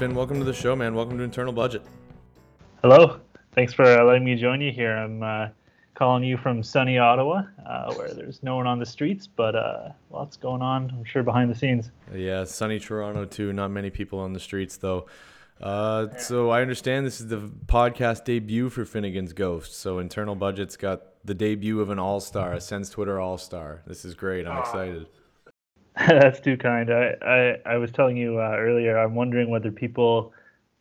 Finn, welcome to the show, man. Welcome to Internal Budget. Hello. Thanks for uh, letting me join you here. I'm uh, calling you from sunny Ottawa, uh, where there's no one on the streets, but uh, lots going on, I'm sure, behind the scenes. Yeah, sunny Toronto, too. Not many people on the streets, though. Uh, so I understand this is the podcast debut for Finnigan's Ghost. So Internal Budget's got the debut of an all-star, a Sens Twitter all-star. This is great. I'm excited. That's too kind. I, I, I was telling you uh, earlier, I'm wondering whether people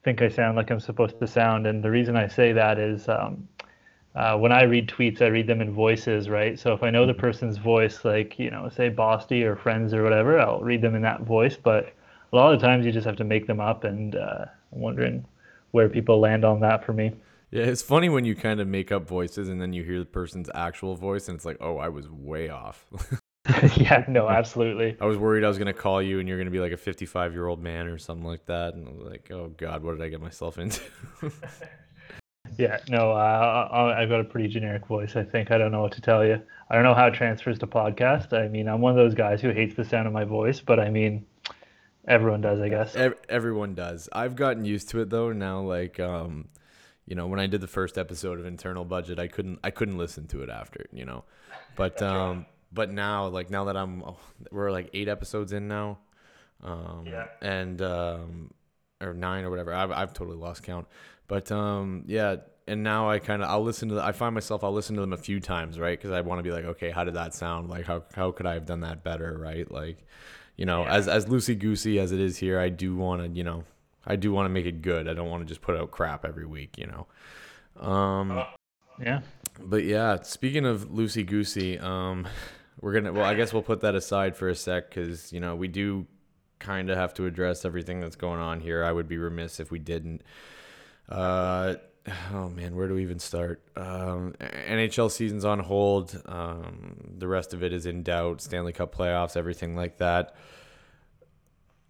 think I sound like I'm supposed to sound. And the reason I say that is um, uh, when I read tweets, I read them in voices, right? So if I know the person's voice, like, you know, say Bosty or Friends or whatever, I'll read them in that voice. But a lot of times you just have to make them up. And uh, I'm wondering where people land on that for me. Yeah, it's funny when you kind of make up voices and then you hear the person's actual voice and it's like, oh, I was way off. yeah, no, absolutely. I was worried I was going to call you and you're going to be like a 55 year old man or something like that. And I was like, oh, God, what did I get myself into? yeah, no, uh, I've got a pretty generic voice, I think. I don't know what to tell you. I don't know how it transfers to podcast. I mean, I'm one of those guys who hates the sound of my voice, but I mean, everyone does, I guess. Everyone does. I've gotten used to it though. Now, like, um, you know, when I did the first episode of Internal Budget, I couldn't, I couldn't listen to it after, you know, but, um, but now, like, now that I'm, oh, we're like eight episodes in now, um, yeah. and, um, or nine or whatever. I've, I've totally lost count, but, um, yeah. And now I kind of, I'll listen to, the, I find myself, I'll listen to them a few times, right? Cause I want to be like, okay, how did that sound? Like, how, how could I have done that better? Right. Like, you know, yeah. as as loosey goosey as it is here, I do want to, you know, I do want to make it good. I don't want to just put out crap every week, you know. Um, uh, yeah. But yeah, speaking of loosey goosey, um, we're gonna. Well, I guess we'll put that aside for a sec because you know we do kind of have to address everything that's going on here. I would be remiss if we didn't. Uh, oh man, where do we even start? Um, NHL season's on hold. Um, the rest of it is in doubt. Stanley Cup playoffs, everything like that.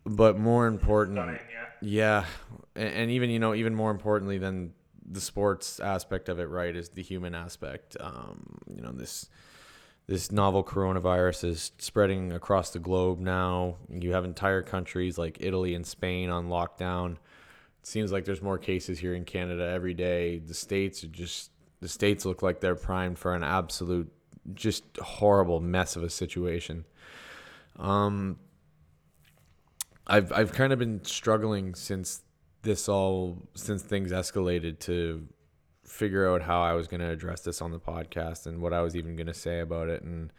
But more important, yeah, and, and, even you know, even more importantly than the sports aspect of it, right, is the human aspect. Um, you know, this this novel coronavirus is spreading across the globe now. You have entire countries like Italy and Spain on lockdown It seems like there's more cases here in Canada every day. The states are just the states look like they're primed for an absolute just horrible mess of a situation. Um I've I've kind of been struggling since this all since things escalated to figure out how I was going to address this on the podcast and what I was even going to say about it and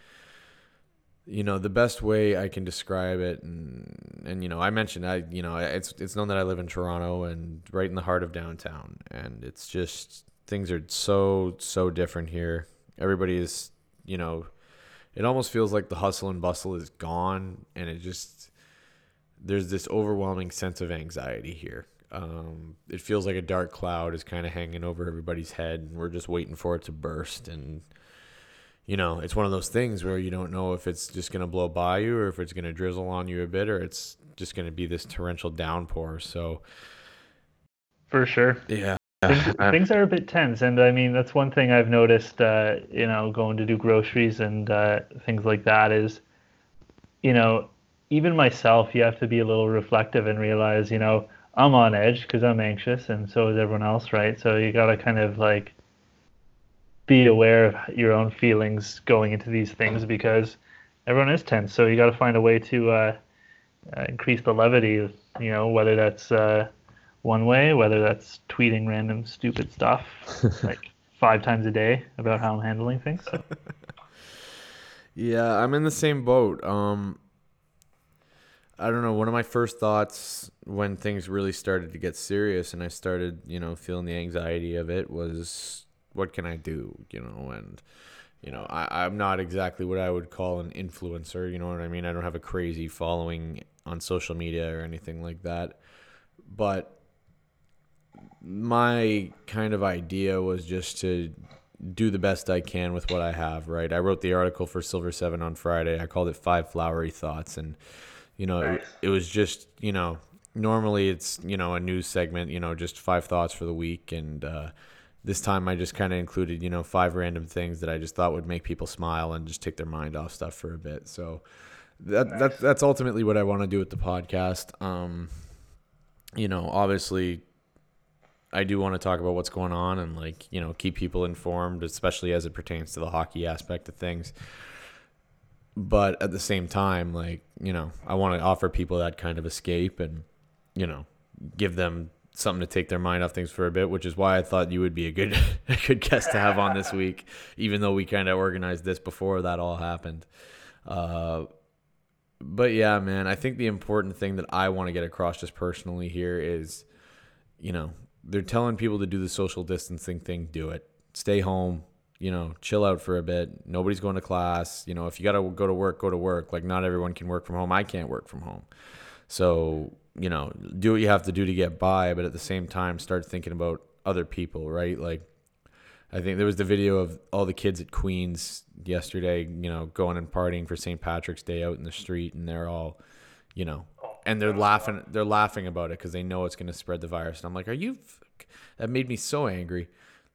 you know the best way I can describe it, and and you know I mentioned I you know it's it's known that I live in Toronto and right in the heart of downtown, and it's just things are so so different here. Everybody is you know, it almost feels like the hustle and bustle is gone, and it just there's this overwhelming sense of anxiety here. Um, it feels like a dark cloud is kind of hanging over everybody's head, and we're just waiting for it to burst and you know, it's one of those things where you don't know if it's just going to blow by you or if it's going to drizzle on you a bit or it's just going to be this torrential downpour. So, for sure. Yeah. Things, things, are a bit tense. And I mean, that's one thing I've noticed, uh, you know, going to do groceries and uh, things like that is, you know, even myself, you have to be a little reflective and realize, you know, I'm on edge because I'm anxious and so is everyone else, right? So you got to kind of like be aware of your own feelings going into these things because everyone is tense. So you got to find a way to uh, uh, increase the levity. You know, whether that's uh, one way, whether that's tweeting random stupid stuff like five times a day about how I'm handling things. Yeah, I'm in the same boat. Um, I don't know. One of my first thoughts when things really started to get serious and I started, you know, feeling the anxiety of it was what can I do? You know, and you know, I, I'm not exactly what I would call an influencer. You know what I mean? I don't have a crazy following on social media or anything like that. But my kind of idea was just to do the best I can with what I have, right? I wrote the article for Silver Seven on Friday. I called it Five Flowery Thoughts. And, you know, nice. it, it was just, you know, normally it's, you know, a news segment, you know, just five thoughts for the week. And, uh, this time I just kind of included, you know, five random things that I just thought would make people smile and just take their mind off stuff for a bit. So that, nice. that that's ultimately what I want to do with the podcast. Um, you know, obviously, I do want to talk about what's going on and like you know keep people informed, especially as it pertains to the hockey aspect of things. But at the same time, like you know, I want to offer people that kind of escape and you know give them something to take their mind off things for a bit, which is why I thought you would be a good a good guest to have on this week, even though we kind of organized this before that all happened. Uh, but yeah, man, I think the important thing that I want to get across just personally here is, you know, they're telling people to do the social distancing thing, do it. Stay home, you know, chill out for a bit. Nobody's going to class. You know, if you got to go to work, go to work. Like, not everyone can work from home. I can't work from home. So, you know, do what you have to do to get by, but at the same time, start thinking about other people, right? Like, I think there was the video of all the kids at Queens yesterday, you know, going and partying for St. Patrick's Day out in the street, and they're all, you know, and they're laughing. They're laughing about it because they know it's going to spread the virus. And I'm like, are you? That made me so angry.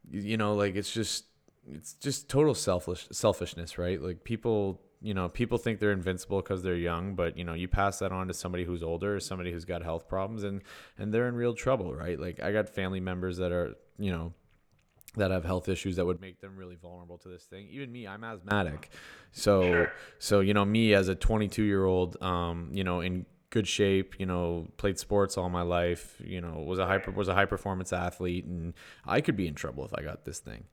You know, like it's just, it's just total selfish selfishness, right? Like people, you know, people think they're invincible because they're young, but you know, you pass that on to somebody who's older, or somebody who's got health problems, and and they're in real trouble, right? Like I got family members that are, you know that have health issues that would make them really vulnerable to this thing. Even me, I'm asthmatic. So sure. so you know, me as a 22 year old, um, you know, in good shape, you know, played sports all my life, you know, was a high was a high performance athlete, and I could be in trouble if I got this thing,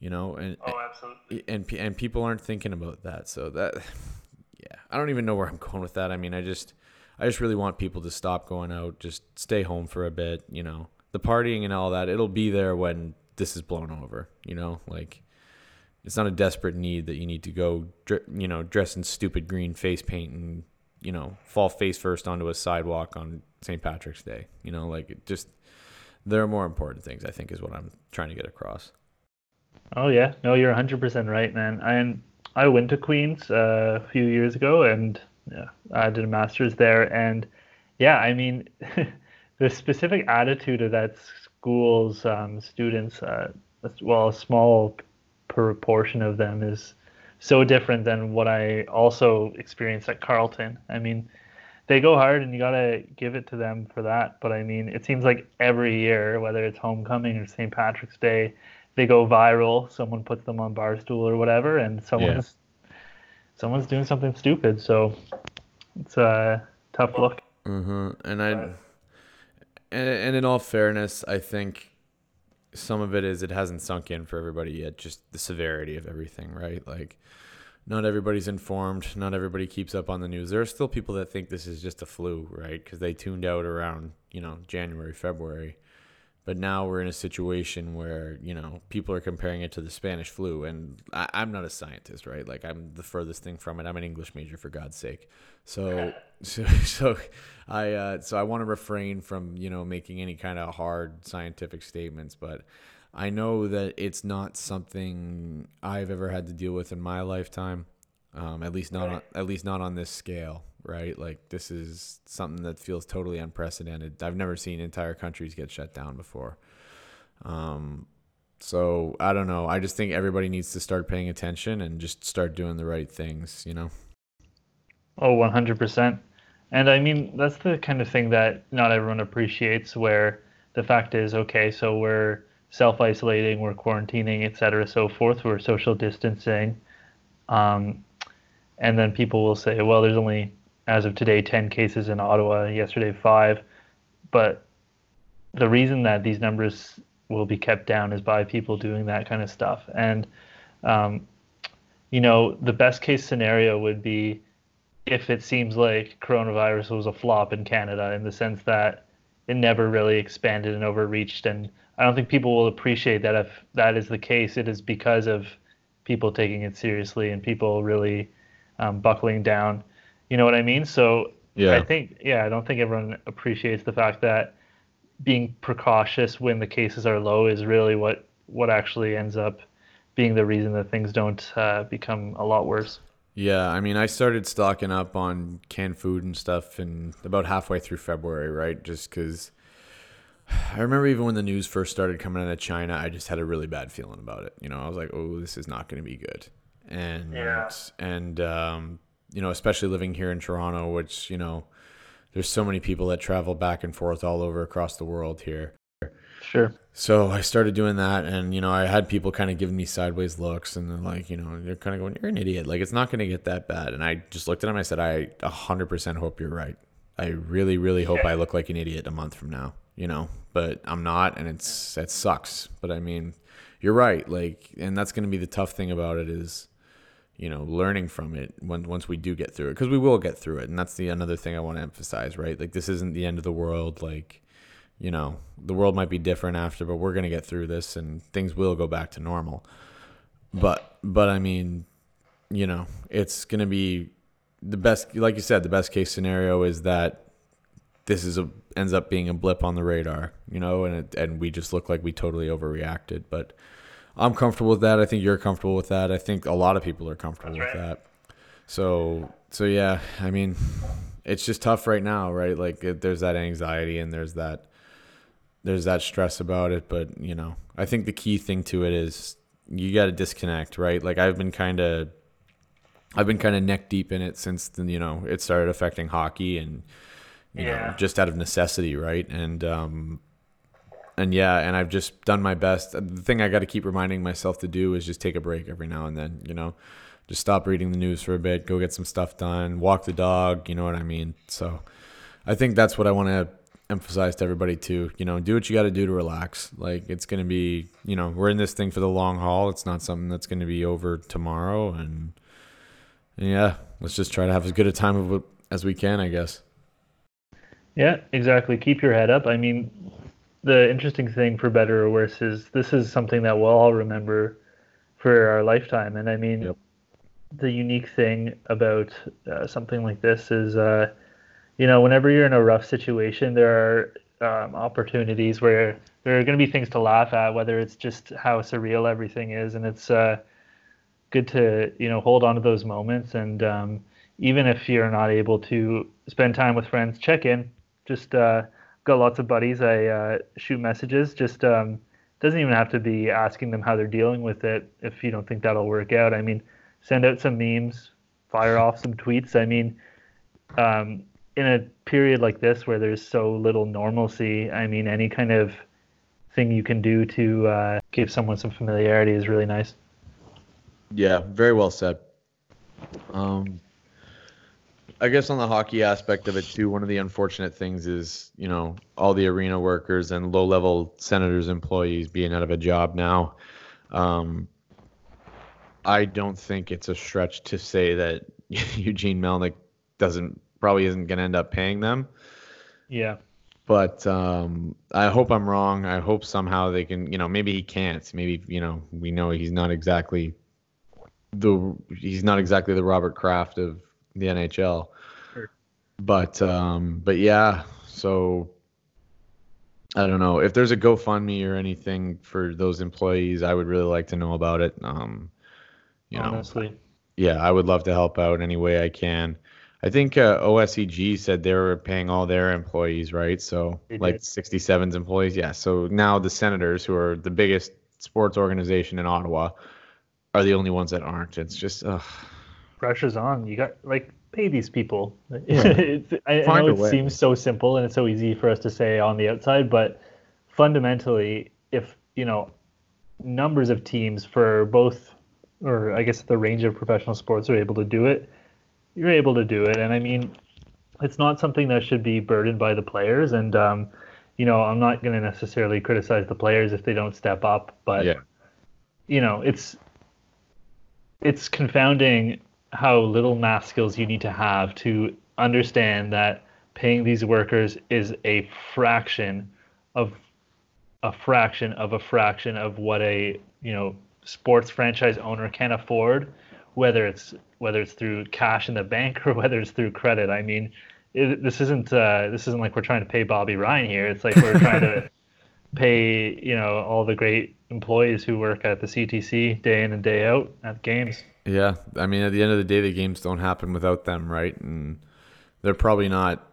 you know, and oh, absolutely, and and people aren't thinking about that. So that, yeah, I don't even know where I'm going with that. I mean, I just I just really want people to stop going out, just stay home for a bit, you know. The partying and all that, it'll be there when this is blown over. You know, like it's not a desperate need that you need to go, you know, dress in stupid green face paint and you know fall face first onto a sidewalk on St. Patrick's Day. You know, like it just there are more important things. I think is what I'm trying to get across. Oh yeah, no, you're 100% right, man. I I went to Queens uh, a few years ago, and yeah, I did a master's there, and yeah, I mean, the specific attitude of that schools um, students, uh, well, a small proportion of them is so different than what I also experienced at Carleton. I mean, they go hard and you got to give it to them for that. But I mean, it seems like every year, whether it's homecoming or St. Patrick's Day, they go viral. Someone puts them on Barstool or whatever, and someone's yeah. someone's doing something stupid. So it's a tough look. Mm-hmm. And I and, and in all fairness, I think some of it is it hasn't sunk in for everybody yet. Just the severity of everything, right? Like, not everybody's informed. Not everybody keeps up on the news. There are still people that think this is just a flu, right? Because they tuned out around you know January, February. But now we're in a situation where, you know, people are comparing it to the Spanish flu. And I, am not a scientist, right? Like, I'm the furthest thing from it. I'm an English major, for God's sake. So, so, so I, uh, so I want to refrain from, you know, making any kind of hard scientific statements. But I know that it's not something I've ever had to deal with in my lifetime. Um, at least not on, at least not on this scale right? Like this is something that feels totally unprecedented. I've never seen entire countries get shut down before. Um, so I don't know. I just think everybody needs to start paying attention and just start doing the right things, you know? Oh, 100%. And I mean, that's the kind of thing that not everyone appreciates where the fact is, okay, so we're self isolating, we're quarantining, et cetera, so forth, we're social distancing. Um, and then people will say, well, there's only as of today, 10 cases in Ottawa, yesterday, five. But the reason that these numbers will be kept down is by people doing that kind of stuff. And, um, you know, the best case scenario would be if it seems like coronavirus was a flop in Canada in the sense that it never really expanded and overreached. And I don't think people will appreciate that if that is the case, it is because of people taking it seriously and people really um, buckling down. You know what I mean? So yeah. I think yeah, I don't think everyone appreciates the fact that being precautious when the cases are low is really what what actually ends up being the reason that things don't uh, become a lot worse. Yeah, I mean, I started stocking up on canned food and stuff, and about halfway through February, right? Just because I remember even when the news first started coming out of China, I just had a really bad feeling about it. You know, I was like, "Oh, this is not going to be good," and yeah. and um, you know, especially living here in Toronto, which, you know, there's so many people that travel back and forth all over across the world here. Sure. So I started doing that, and you know, I had people kind of giving me sideways looks, and they're like, you know, they're kind of going, "You're an idiot. Like, it's not going to get that bad." And I just looked at them. I said, "I 100% hope you're right. I really, really hope I look like an idiot a month from now. You know, but I'm not, and it's it sucks. But I mean, you're right. Like, and that's going to be the tough thing about it is, you know, learning from it when once we do get through it, because we will get through it, and that's the another thing I want to emphasize. Right? Like, this isn't the end of the world. Like you know, the world might be different after, but we're going to get through this and things will go back to normal. But, but I mean, you know, it's going to be the best, like you said, the best case scenario is that this is a, ends up being a blip on the radar, you know, and, it, and we just look like we totally overreacted. But I'm comfortable with that. I think you're comfortable with that. I think a lot of people are comfortable with that. So, so yeah, I mean, it's just tough right now, right? Like it, there's that anxiety and there's that, there's that stress about it, but you know, I think the key thing to it is you got to disconnect, right? Like I've been kind of I've been kind of neck deep in it since the, you know, it started affecting hockey and you yeah. know, just out of necessity, right? And um and yeah, and I've just done my best. Uh, the thing I got to keep reminding myself to do is just take a break every now and then, you know. Just stop reading the news for a bit, go get some stuff done, walk the dog, you know what I mean? So I think that's what I want to emphasize to everybody too. You know, do what you got to do to relax. Like it's going to be, you know, we're in this thing for the long haul. It's not something that's going to be over tomorrow. And, and yeah, let's just try to have as good a time of as we can, I guess. Yeah, exactly. Keep your head up. I mean, the interesting thing for better or worse is this is something that we'll all remember for our lifetime. And I mean, yep. the unique thing about uh, something like this is, uh, you know, whenever you're in a rough situation, there are um, opportunities where there are going to be things to laugh at, whether it's just how surreal everything is, and it's uh, good to you know hold on to those moments. And um, even if you're not able to spend time with friends, check in. Just uh, got lots of buddies. I uh, shoot messages. Just um, doesn't even have to be asking them how they're dealing with it. If you don't think that'll work out, I mean, send out some memes, fire off some tweets. I mean. Um, in a period like this where there's so little normalcy, I mean, any kind of thing you can do to uh, give someone some familiarity is really nice. Yeah, very well said. Um, I guess on the hockey aspect of it too, one of the unfortunate things is you know all the arena workers and low-level Senators employees being out of a job now. Um, I don't think it's a stretch to say that Eugene Melnyk doesn't probably isn't going to end up paying them. Yeah. But um, I hope I'm wrong. I hope somehow they can, you know, maybe he can't. Maybe, you know, we know he's not exactly the he's not exactly the Robert Kraft of the NHL. Sure. But um, but yeah, so I don't know if there's a GoFundMe or anything for those employees. I would really like to know about it. Um, you Honestly. know, yeah, I would love to help out any way I can. I think uh, OSEG said they were paying all their employees, right? So like 67's employees, yeah. So now the Senators, who are the biggest sports organization in Ottawa, are the only ones that aren't. It's just ugh. Pressure's on. You got like pay these people. Yeah. I, I know it way. seems so simple and it's so easy for us to say on the outside, but fundamentally, if you know numbers of teams for both, or I guess the range of professional sports are able to do it you're able to do it. And I mean, it's not something that should be burdened by the players. And, um, you know, I'm not going to necessarily criticize the players if they don't step up, but, yeah. you know, it's, it's confounding how little math skills you need to have to understand that paying these workers is a fraction of a fraction of a fraction of what a you know sports franchise owner can afford whether it's whether it's through cash in the bank or whether it's through credit. I mean, it, this isn't uh, this isn't like we're trying to pay Bobby Ryan here. It's like we're trying to pay you know all the great employees who work at the CTC day in and day out at games. Yeah, I mean, at the end of the day, the games don't happen without them, right? And they're probably not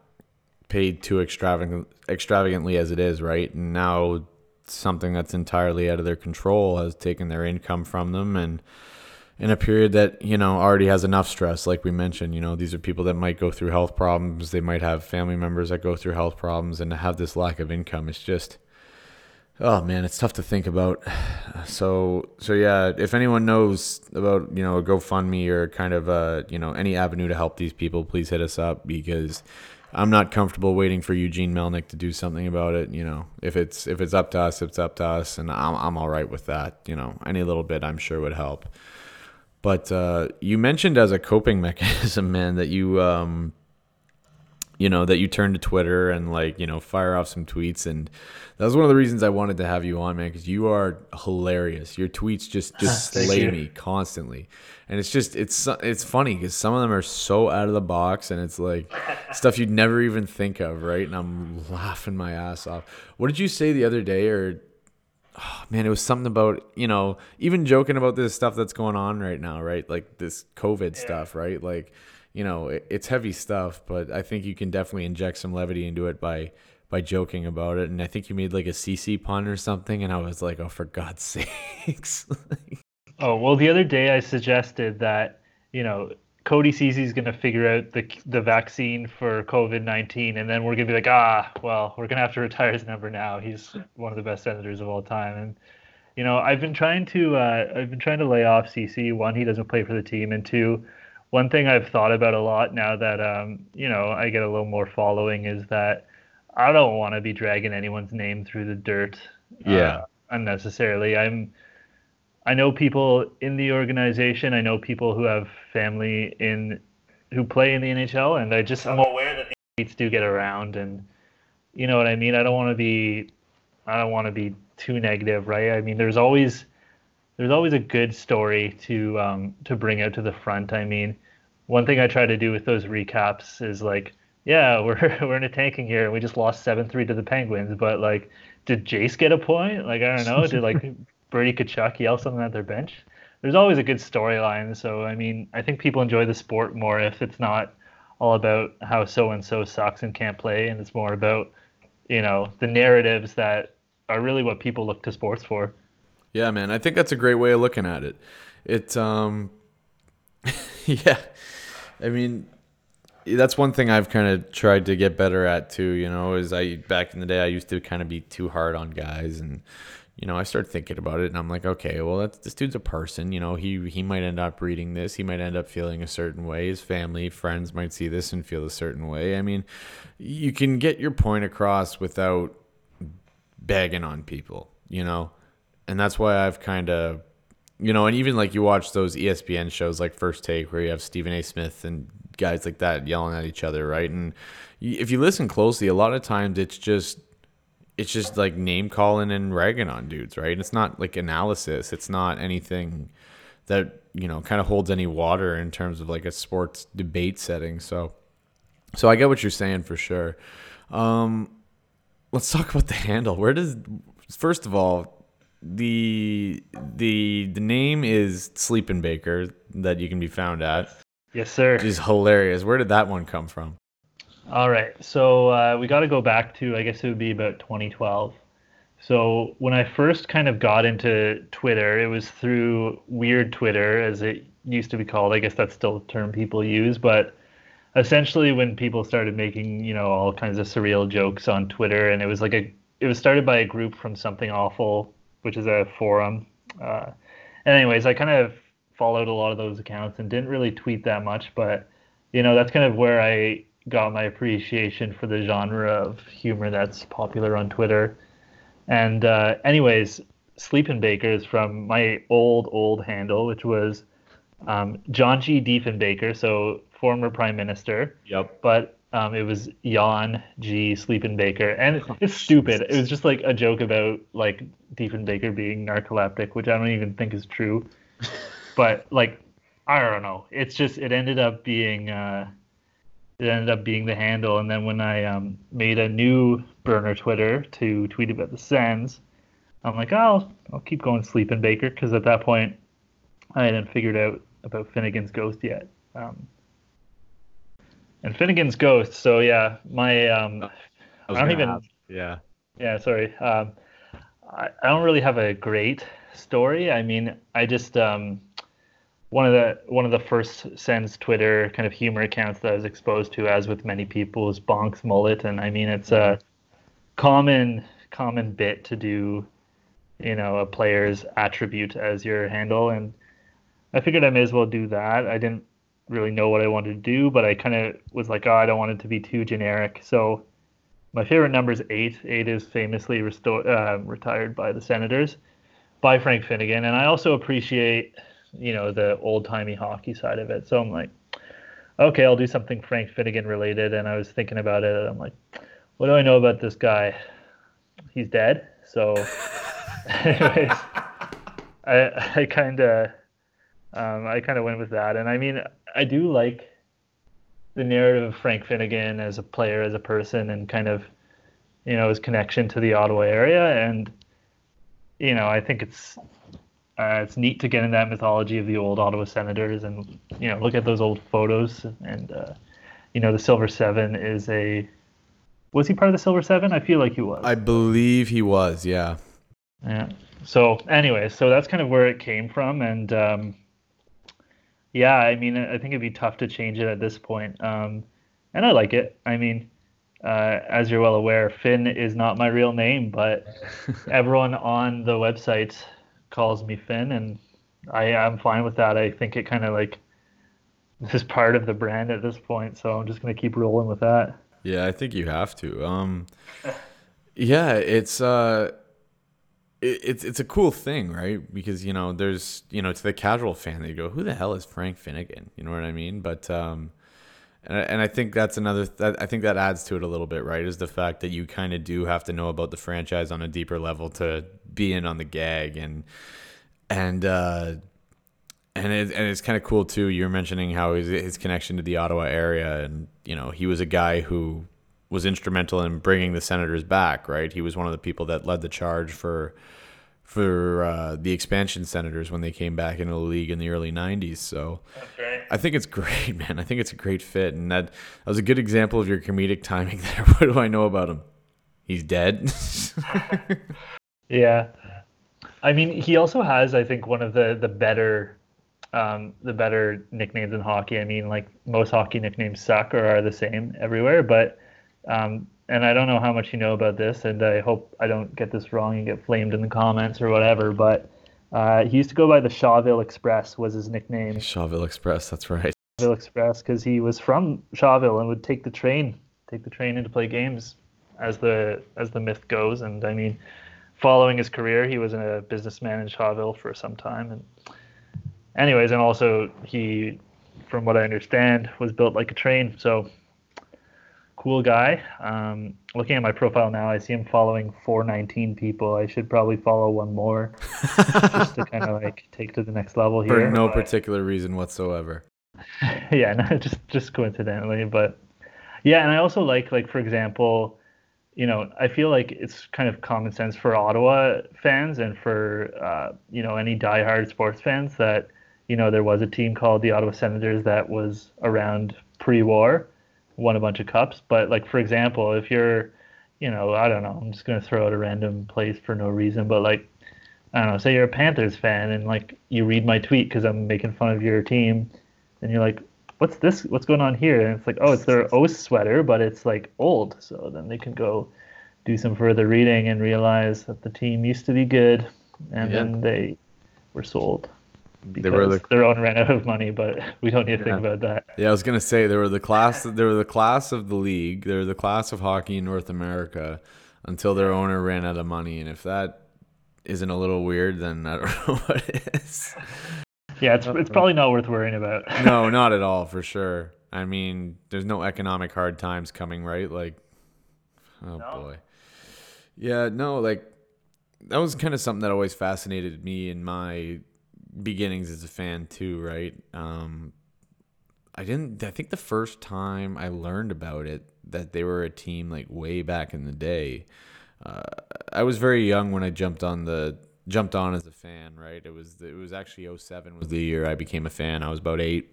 paid too extravagant extravagantly as it is, right? And now something that's entirely out of their control has taken their income from them and in a period that you know already has enough stress like we mentioned you know these are people that might go through health problems they might have family members that go through health problems and to have this lack of income it's just oh man it's tough to think about. So so yeah if anyone knows about you know a gofundme or kind of uh you know any avenue to help these people please hit us up because i'm not comfortable waiting for eugene melnyk to do something about it you know. If it's if it's up to us it's up to us and i'm, I'm all right with that you know. Any little bit i'm sure would help. But uh, you mentioned as a coping mechanism, man, that you um, you know that you turn to Twitter and like you know fire off some tweets, and that was one of the reasons I wanted to have you on, man, because you are hilarious. Your tweets just just slay me constantly, and it's just it's it's funny because some of them are so out of the box, and it's like stuff you'd never even think of, right? And I'm laughing my ass off. What did you say the other day, or oh, man, it was something about, you know, even joking about this stuff that's going on right now, right? Like this COVID yeah. stuff, right? Like, you know, it, it's heavy stuff, but I think you can definitely inject some levity into it by by joking about it. And I think you made like a CC pun or something, and I was like, oh, for God's sakes. oh well, the other day I suggested that you know Cody Cece's going to figure out the the vaccine for COVID nineteen, and then we're going to be like, ah, well, we're going to have to retire his number now. He's one of the best senators of all time, and you know, I've been trying to uh, I've been trying to lay off CC. One, he doesn't play for the team, and two, one thing I've thought about a lot now that um, you know I get a little more following is that I don't want to be dragging anyone's name through the dirt. Yeah. Uh, unnecessarily. I'm I know people in the organization. I know people who have family in who play in the NHL, and I just I'm aware that the athletes do get around, and you know what I mean. I don't want to be I don't want to be too negative, right? I mean, there's always there's always a good story to um, to bring out to the front. I mean, one thing I try to do with those recaps is like, yeah, we're we're in a tanking here, and we just lost seven three to the Penguins, but like, did Jace get a point? Like, I don't know. Did like Brady Tkachuk yell something at their bench. There's always a good storyline. So I mean, I think people enjoy the sport more if it's not all about how so and so sucks and can't play, and it's more about you know the narratives that are really what people look to sports for. Yeah, man, I think that's a great way of looking at it. It, um, yeah, I mean, that's one thing I've kind of tried to get better at too. You know, is I back in the day I used to kind of be too hard on guys and you know, I start thinking about it and I'm like, okay, well, that's, this dude's a person. You know, he he might end up reading this. He might end up feeling a certain way. His family, friends might see this and feel a certain way. I mean, you can get your point across without begging on people, you know, and that's why I've kind of, you know, and even like you watch those ESPN shows like First Take where you have Stephen A. Smith and guys like that yelling at each other, right? And if you listen closely, a lot of times it's just it's just like name calling and ragging on dudes, right? It's not like analysis. It's not anything that you know kind of holds any water in terms of like a sports debate setting. So, so I get what you're saying for sure. Um, let's talk about the handle. Where does first of all the the the name is Sleeping Baker that you can be found at. Yes, sir. Which is hilarious. Where did that one come from? All right. So uh, we got to go back to, I guess it would be about 2012. So when I first kind of got into Twitter, it was through Weird Twitter, as it used to be called. I guess that's still a term people use. But essentially, when people started making, you know, all kinds of surreal jokes on Twitter, and it was like a, it was started by a group from Something Awful, which is a forum. Uh, anyways, I kind of followed a lot of those accounts and didn't really tweet that much, but you know, that's kind of where I got my appreciation for the genre of humor that's popular on Twitter. And uh, anyways, Sleeping Baker is from my old old handle, which was um, John G. Diefenbaker, so former prime minister. Yep. But um, it was Jan G. Sleeping Baker, and it's stupid. It was just like a joke about like Diefenbaker being narcoleptic, which I don't even think is true. but like, I don't know. It's just it ended up being. Uh, it ended up being the handle. And then when I um, made a new burner Twitter to tweet about the Sens, I'm like, oh, I'll, I'll keep going sleeping Baker because at that point I hadn't figured out about Finnigan's Ghost yet. Um, and Finnigan's Ghost. So yeah, my um, I, I don't even. Have, yeah. Yeah, sorry. Um, I, I don't really have a great story. I mean, I just um, one of the one of the first Sens Twitter kind of humor accounts that I was exposed to, as with many people, is Bonks Mullet, and I mean it's a common common bit to do, you know, a player's attribute as your handle, and I figured I may as well do that. I didn't really know what I wanted to do, but I kind of was like, oh, I don't want it to be too generic. So my favorite number is eight. Eight is famously resto- uh, retired by the Senators by Frank Finnigan, and I also appreciate, you know, the old timey hockey side of it. So I'm like, okay, I'll do something Frank Finnigan related. And I was thinking about it. I'm like, what do I know about this guy? He's dead. So, anyways, I I kind of um, I kind of went with that, and I mean, I do like the narrative of Frank Finnigan as a player, as a person, and kind of, you know, his connection to the Ottawa area. And, you know, I think it's uh, it's neat to get in that mythology of the old Ottawa Senators and, you know, look at those old photos. And, uh, you know, the Silver Seven is a. Was he part of the Silver Seven? I feel like he was. I believe he was, yeah. Yeah. So, anyway, so that's kind of where it came from. And, um, yeah, I mean, I think it'd be tough to change it at this point. Um, and I like it. I mean, uh, as you're well aware, Finn is not my real name, but everyone on the website calls me Finn, and I am fine with that. I think it kind of like this is part of the brand at this point, so I'm just gonna keep rolling with that. Yeah, I think you have to. Um, yeah, it's uh, it's it's a cool thing, right? Because you know, there's you know, to the casual fan, they go, "Who the hell is Frank Finnigan?" You know what I mean? But um, and and I think that's another. That, I think that adds to it a little bit, right? Is the fact that you kind of do have to know about the franchise on a deeper level to be in on the gag, and and uh, and it, and it's kind of cool too. You're mentioning how his his connection to the Ottawa area, and you know, he was a guy who was instrumental in bringing the Senators back, right? He was one of the people that led the charge for for uh, the expansion Senators when they came back into the league in the early '90s. So. I think it's great, man. I think it's a great fit, and that, that was a good example of your comedic timing there. What do I know about him? He's dead. yeah, I mean, he also has, I think, one of the the better. Um, the better nicknames in hockey. I mean, like most hockey nicknames suck or are the same everywhere, but um, and I don't know how much you know about this, and I hope I don't get this wrong and get flamed in the comments or whatever. But uh, he used to go by the Shawville Express was his nickname. Shawville Express, that's right. Shawville Express because he was from Shawville and would take the train, take the train in to play games, as the as the myth goes. And I mean, following his career, he was a businessman in Shawville for some time. And anyways, and also he, from what I understand, was built like a train. So cool guy. Um, looking at my profile now, I see him following 419 people. I should probably follow one more just to kind of like take to the next level here. For no but, particular reason whatsoever. yeah, no, just just coincidentally, but yeah, and I also like like for example, you know, I feel like it's kind of common sense for Ottawa fans and for uh, you know any diehard sports fans that you know there was a team called the Ottawa Senators that was around pre-war won a bunch of cups. But like for example, if you're, you know, I don't know, I'm just gonna throw out a random place for no reason, but like, I don't know, say you're a Panthers fan and like you read my tweet because I'm making fun of your team, and you're like, what's this? What's going on here? And it's like, oh, it's their O sweater, but it's like old. So then they can go do some further reading and realize that the team used to be good, and yeah. then they were sold because they were the, their own ran out of money, but we don't need to yeah. think about that. Yeah, I was gonna say they were the class. They were the class of the league. They were the class of hockey in North America until their owner ran out of money. And if that isn't a little weird, then I don't know what is. Yeah, it's it's probably not worth worrying about. no, not at all, for sure. I mean, there's no economic hard times coming, right? Like, oh no. boy. Yeah, no, like that was kind of something that always fascinated me in my beginnings as a fan too, right? Um, I didn't. I think the first time I learned about it that they were a team like way back in the day. Uh, I was very young when I jumped on the jumped on as a fan. Right, it was it was actually 07 was the year I became a fan. I was about eight.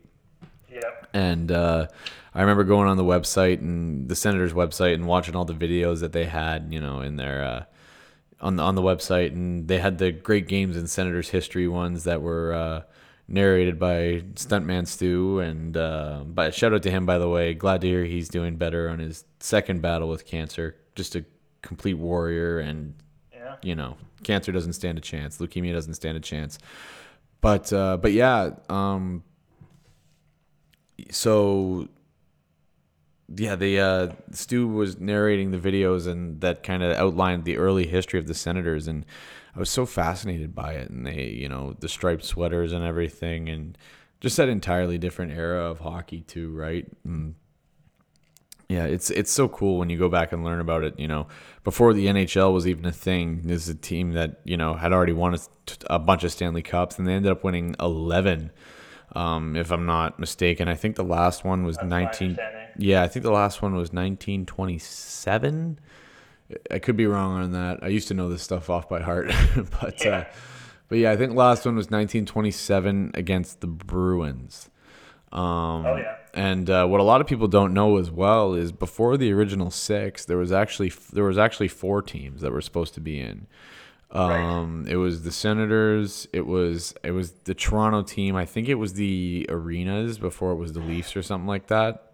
Yeah. And uh, I remember going on the website and the Senators website and watching all the videos that they had, you know, in their uh, on the on the website, and they had the great games in Senators history ones that were uh, narrated by Stuntman Stu. And uh, but shout out to him, by the way. Glad to hear he's doing better on his second battle with cancer. Just a complete warrior, and Yeah. you know, cancer doesn't stand a chance. Leukemia doesn't stand a chance. But uh, but yeah, um, so yeah, the uh, Stu was narrating the videos and that kind of outlined the early history of the Senators, and I was so fascinated by it. And they, you know, the striped sweaters and everything, and just that entirely different era of hockey too, right? And yeah, it's it's so cool when you go back and learn about it. You know, before the NHL was even a thing, this is a team that you know had already won a, a bunch of Stanley Cups, and they ended up winning eleven, um, if I'm not mistaken. I think the last one was nineteen. Yeah, I think the last one was 1927. I could be wrong on that. I used to know this stuff off by heart, but uh, but yeah, I think last one was 1927 against the Bruins. Um, Oh, yeah. And uh, what a lot of people don't know as well is before the original six, there was actually there was actually four teams that were supposed to be in. Um, It was the Senators. It was it was the Toronto team. I think it was the Arenas before it was the Leafs or something like that.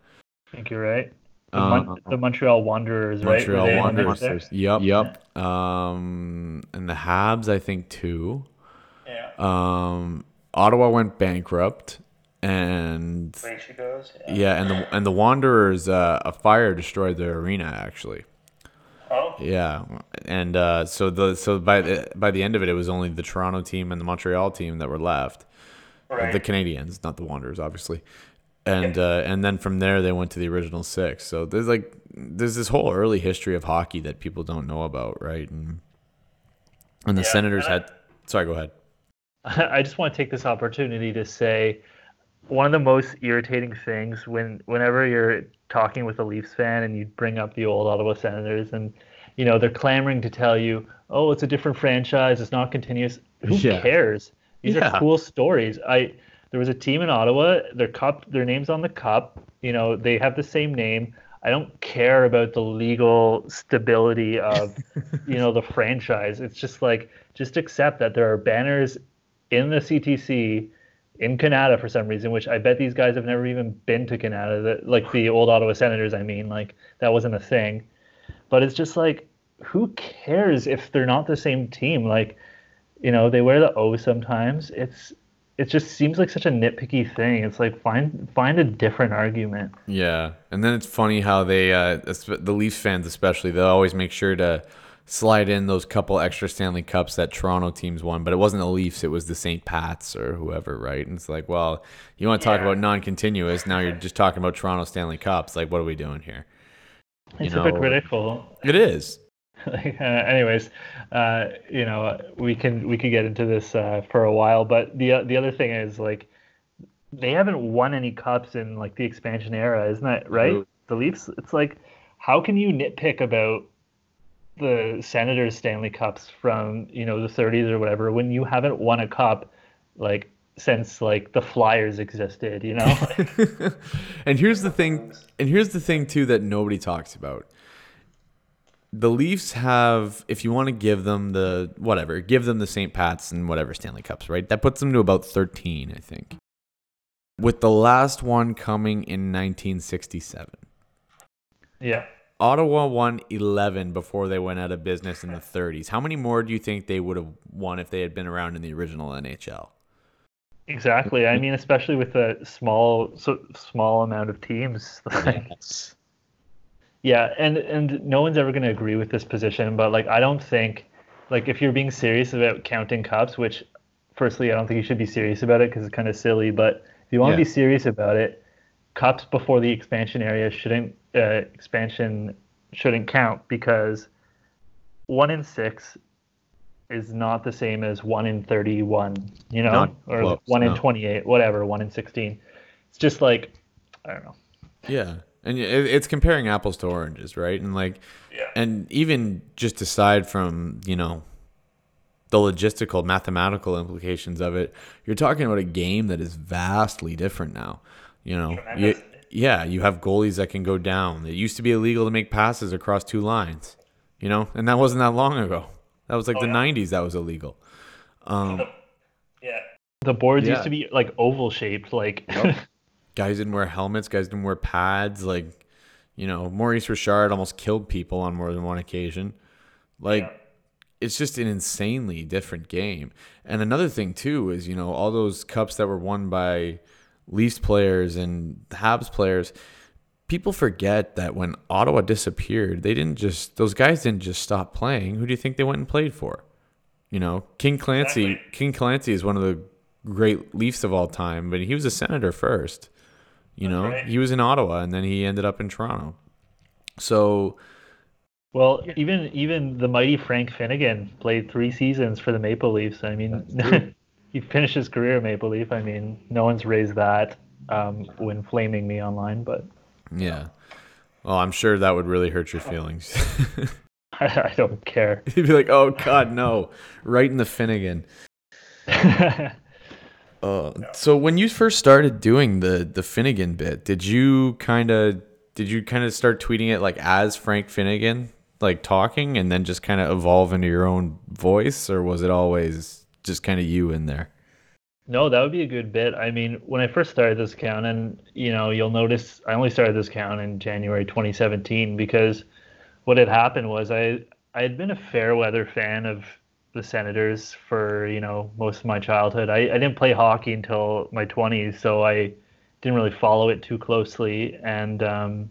I think you're right. The, Uh, Mon- the Montreal Wanderers, right? Were Montreal they? Wanderers. Yep. Yep. Um, and the Habs, I think too. Yeah. Um, Ottawa went bankrupt, and goes. yeah, and the and the Wanderers, uh, a fire destroyed their arena actually. Oh. Yeah, and uh, so the so by the by the end of it, it was only the Toronto team and the Montreal team that were left. right. The Canadiens, not the Wanderers, obviously. And uh, and then from there they went to the original six. So there's like there's this whole early history of hockey that people don't know about, right? And and the Yeah, Senators I- had. Sorry, go ahead. I just want to take this opportunity to say one of the most irritating things when whenever you're talking with a Leafs fan and you bring up the old Ottawa Senators and you know they're clamoring to tell you, "Oh, it's a different franchise, it's not continuous." Who Yeah. cares? These Yeah. are cool stories. I there was a team in Ottawa, their cup, their name's on the cup, you know, they have the same name. I don't care about the legal stability of, you know, the franchise. It's just like just accept that there are banners in the CTC in Canada for some reason, which I bet these guys have never even been to Canada. That, like the old Ottawa Senators, I mean, like that wasn't a thing. But it's just like, who cares if they're not the same team? Like, you know, they wear the O sometimes. It's it just seems like such a nitpicky thing. It's like find find a different argument. Yeah, and then it's funny how they, uh, the Leafs fans especially, they always make sure to slide in those couple extra Stanley Cups that Toronto teams won, but it wasn't the Leafs, it was the St. Pats or whoever, right? And it's like, well, you want to talk Yeah. about non-continuous, now you're just talking about Toronto Stanley Cups. Like, what are we doing here? It's You know, hypocritical. It is. Like, uh, anyways, uh, you know, we can we could get into this uh, for a while, but the the other thing is like they haven't won any cups in like the expansion era, isn't that right? True. The Leafs. It's like how can you nitpick about the Senators Stanley Cups from you know the 30s or whatever when you haven't won a cup like since like the Flyers existed, you know? and here's the thing and here's the thing too that nobody talks about the leafs have if you want to give them the whatever give them the st pats and whatever stanley cups right that puts them to about 13 i think with the last one coming in 1967 yeah. ottawa won 11 before they went out of business in the 30s how many more do you think they would have won if they had been around in the original nhl Exactly. I mean, especially with a small so small amount of teams. Like, yeah, and and no one's ever going to agree with this position, but like I don't think like if you're being serious about counting cups, which firstly I don't think you should be serious about it because it's kind of silly, but if you want Yeah. to be serious about it, cups before the expansion area shouldn't uh, expansion shouldn't count because one in six is not the same as one in 31, you know, Not or close, one in 28, whatever, one in 16. It's just like, I don't know. Yeah, and it's comparing apples to oranges, right? And like, Yeah. and even just aside from you know the logistical, mathematical implications of it, you're talking about a game that is vastly different now. You know, you, yeah, you have goalies that can go down. It used to be illegal to make passes across two lines. You know, and that wasn't that long ago. That was like Oh, the yeah. '90s. That was illegal. Um, Yeah. The boards Yeah. used to be like oval shaped, like Yep. guys didn't wear helmets. Guys didn't wear pads. Like, you know, Maurice Richard almost killed people on more than one occasion. Like, it's just an insanely different game. And another thing too is, you know, all those cups that were won by Leafs players and Habs players. People forget that when Ottawa disappeared, they didn't just those guys didn't just stop playing. Who do you think they went and played for? You know, King Clancy. Exactly. King Clancy is one of the great Leafs of all time, but he was a senator first. You know, right. he was in Ottawa and then he ended up in Toronto. So Well, even even the mighty Frank Finnigan played three seasons for the Maple Leafs. I mean, he finished his career Maple Leaf. I mean, no one's raised that um, when flaming me online, but yeah, well, I'm sure that would really hurt your feelings. I, I don't care. You'd be like, "Oh God, no!" Right in the Finnegan. Uh, so when you first started doing the the Finnigan bit, did you kind of did you kind of start tweeting it like as Frank Finnigan, like talking, and then just kind of evolve into your own voice, or was it always just kind of you in there? No, that would be a good bit. I mean, when I first started this account, and you know, you'll notice I only started this account in January 2017 because what had happened was I I had been a fair weather fan of the Senators for you know most of my childhood. I, I didn't play hockey until my 20s, so I didn't really follow it too closely. And um,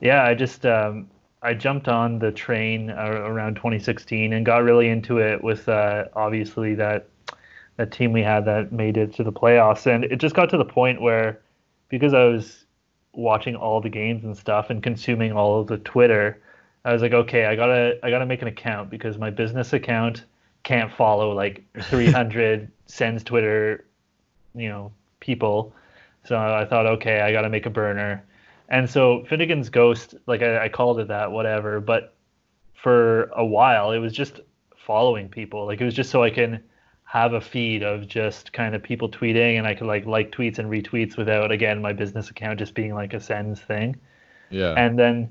yeah, I just um, I jumped on the train uh, around 2016 and got really into it with uh, obviously that that team we had that made it to the playoffs. And it just got to the point where, because I was watching all the games and stuff and consuming all of the Twitter, I was like, okay, I gotta I gotta make an account because my business account can't follow like 300 Sens Twitter, you know, people. So I thought, okay, I gotta make a burner. And so Finnigan's Ghost, like I, I called it that, whatever. But for a while, it was just following people. Like it was just so I can have a feed of just kind of people tweeting and I could like like tweets and retweets without again my business account just being like a Sens thing. Yeah. And then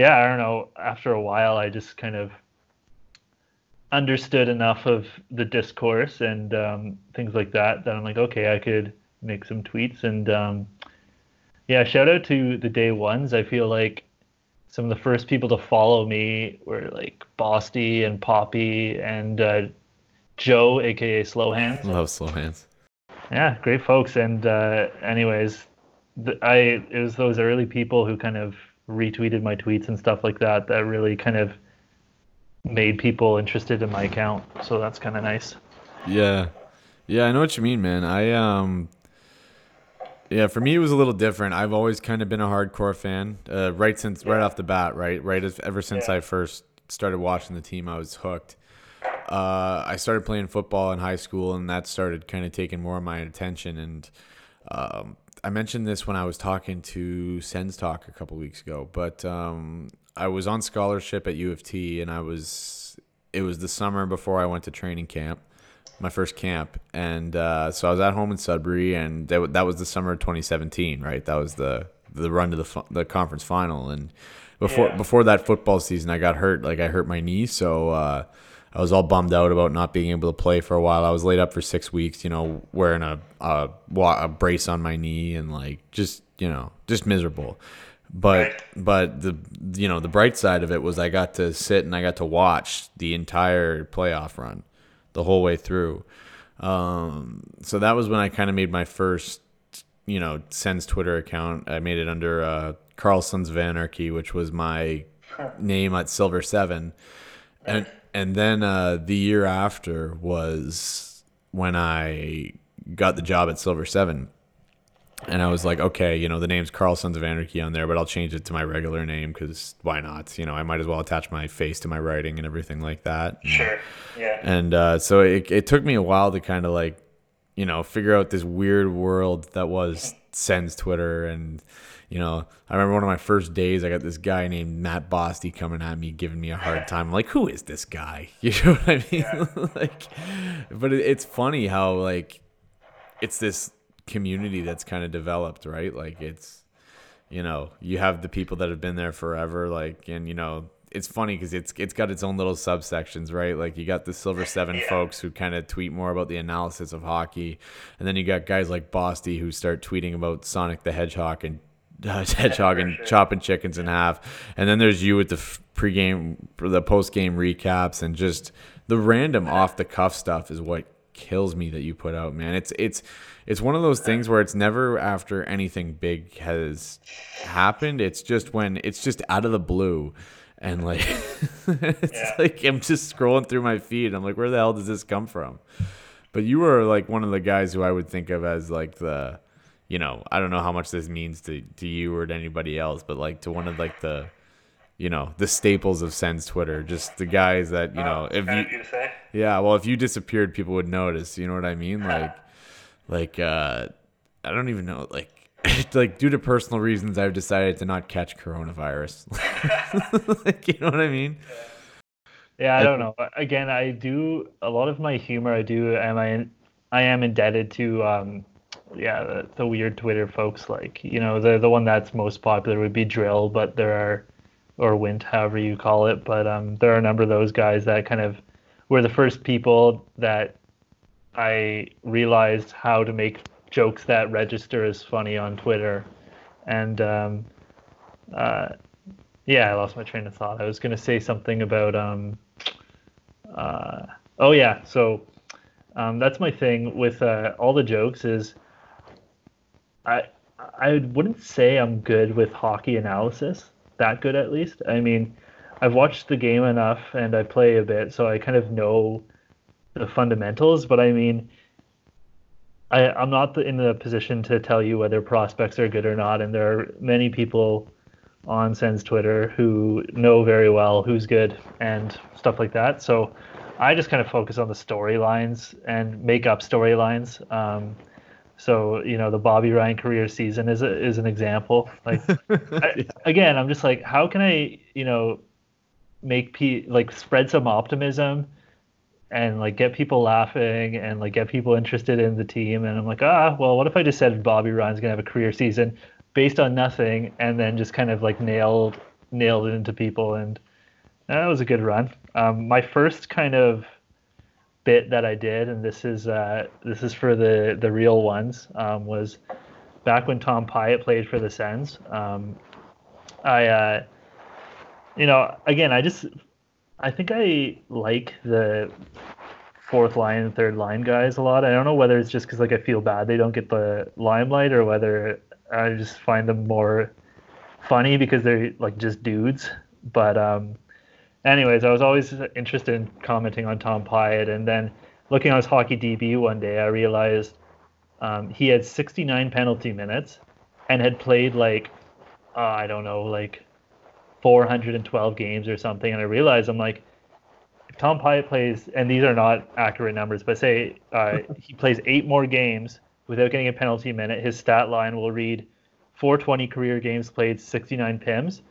yeah, I don't know, after a while I just kind of understood enough of the discourse and um, things like that that I'm like, okay, I could make some tweets and um, yeah, shout out to the day ones. I feel like some of the first people to follow me were like Bosty and Poppy and uh, Joe, aka Slow Hands. Love slow hands. Yeah, great folks. And uh, anyways, th- I it was those early people who kind of retweeted my tweets and stuff like that that really kind of made people interested in my account. So that's kind of nice. Yeah. Yeah, I know what you mean, man. I um yeah, for me it was a little different. I've always kind of been a hardcore fan, uh, right since right off the bat, right? Right as, ever since Yeah. I first started watching the team, I was hooked. Uh, I started playing football in high school, and that started kind of taking more of my attention. And um, I mentioned this when I was talking to Sens Talk a couple weeks ago, but um, I was on scholarship at U of T, and I was it was the summer before I went to training camp, my first camp, and uh, so I was at home in Sudbury, and that, that was the summer of 2017, right? That was the the run to the the conference final, and before Yeah. before that football season, I got hurt, like I hurt my knee, so. Uh, I was all bummed out about not being able to play for a while. I was laid up for six weeks, you know, wearing a a, a brace on my knee and like just you know just miserable. But Right. but the you know the bright side of it was I got to sit and I got to watch the entire playoff run, the whole way through. Um, so that was when I kind of made my first you know Sens Twitter account. I made it under uh, Carlson's of Anarchy, which was my name at Silver Seven and and then uh, the year after was when I got the job at Silver Seven, and I was like, okay, you know, the name's Carl Sons of Anarchy on there, but I'll change it to my regular name because why not? You know, I might as well attach my face to my writing and everything like that. And- Sure. Yeah. and uh, so it, it took me a while to kind of like, you know, figure out this weird world that was Sens Twitter. And, you know, I remember one of my first days, I got this guy named Matt Bosty coming at me, giving me a hard time. I'm like, who is this guy? You know what I mean? like, but it, it's funny how, like, it's this community that's kind of developed, right? Like, it's, you know, you have the people that have been there forever, like, and, you know, it's funny because it's it's got its own little subsections, right? Like you got the Silver Seven yeah. folks who kind of tweet more about the analysis of hockey, and then you got guys like Bosty who start tweeting about Sonic the Hedgehog and hedgehog and sure. chopping chickens in half, and then there's you with the pregame, the postgame recaps, and just the random off the cuff stuff is what kills me that you put out, man. It's it's it's one of those things where it's never after anything big has happened. It's just when it's just out of the blue. And like it's yeah. like I'm just scrolling through my feed. I'm like, where the hell does this come from? But you were like one of the guys who I would think of as like the you know, I don't know how much this means to, to you or to anybody else, but like to one of like the you know the staples of Sens Twitter, just the guys that you know. Oh, if you, yeah, well, if you disappeared, people would notice. You know what I mean? Like, like uh, I don't even know. Like, like due to personal reasons, I've decided to not catch coronavirus. like, you know what I mean? Yeah, I don't know. Again, I do a lot of my humor. I do. Am I? I am indebted to. um yeah, the, the weird Twitter folks like you know the the one that's most popular would be dril, but there are or Wint, however you call it. But um, there are a number of those guys that kind of were the first people that I realized how to make jokes that register as funny on Twitter. And um, uh, yeah, I lost my train of thought. I was going to say something about. Um, uh, oh yeah, so um, that's my thing with uh, all the jokes is I I wouldn't say I'm good with hockey analysis that good at least. I mean, I've watched the game enough and I play a bit, so I kind of know the fundamentals. But I mean, I, I'm not in the position to tell you whether prospects are good or not. And there are many people on Sens Twitter who know very well who's good and stuff like that. So I just kind of focus on the storylines and make up storylines. Um, so you know the Bobby Ryan career season is a, is an example. Like I, again, I'm just like, how can I you know make pe like spread some optimism and like get people laughing and like get people interested in the team. And I'm like, ah, well, what if I just said Bobby Ryan's gonna have a career season based on nothing, and then just kind of like nailed nailed it into people, and that was a good run. Um, my first kind of bit that I did, and this is uh, this is for the the real ones, um, was back when Tom Pyatt played for the Sens. Um, I, uh, you know, again, I just I think I like the fourth line and third line guys a lot. I don't know whether it's just because like I feel bad they don't get the limelight, or whether I just find them more funny because they're like just dudes. But um, anyways, I was always interested in commenting on Tom Pyatt, and then looking on his hockey DB one day, I realized um, he had 69 penalty minutes and had played like uh, I don't know, like 412 games or something. And I realized I'm like, if Tom Pyatt plays, and these are not accurate numbers, but say uh, he plays eight more games without getting a penalty minute, his stat line will read 420 career games played, 69 PIMS.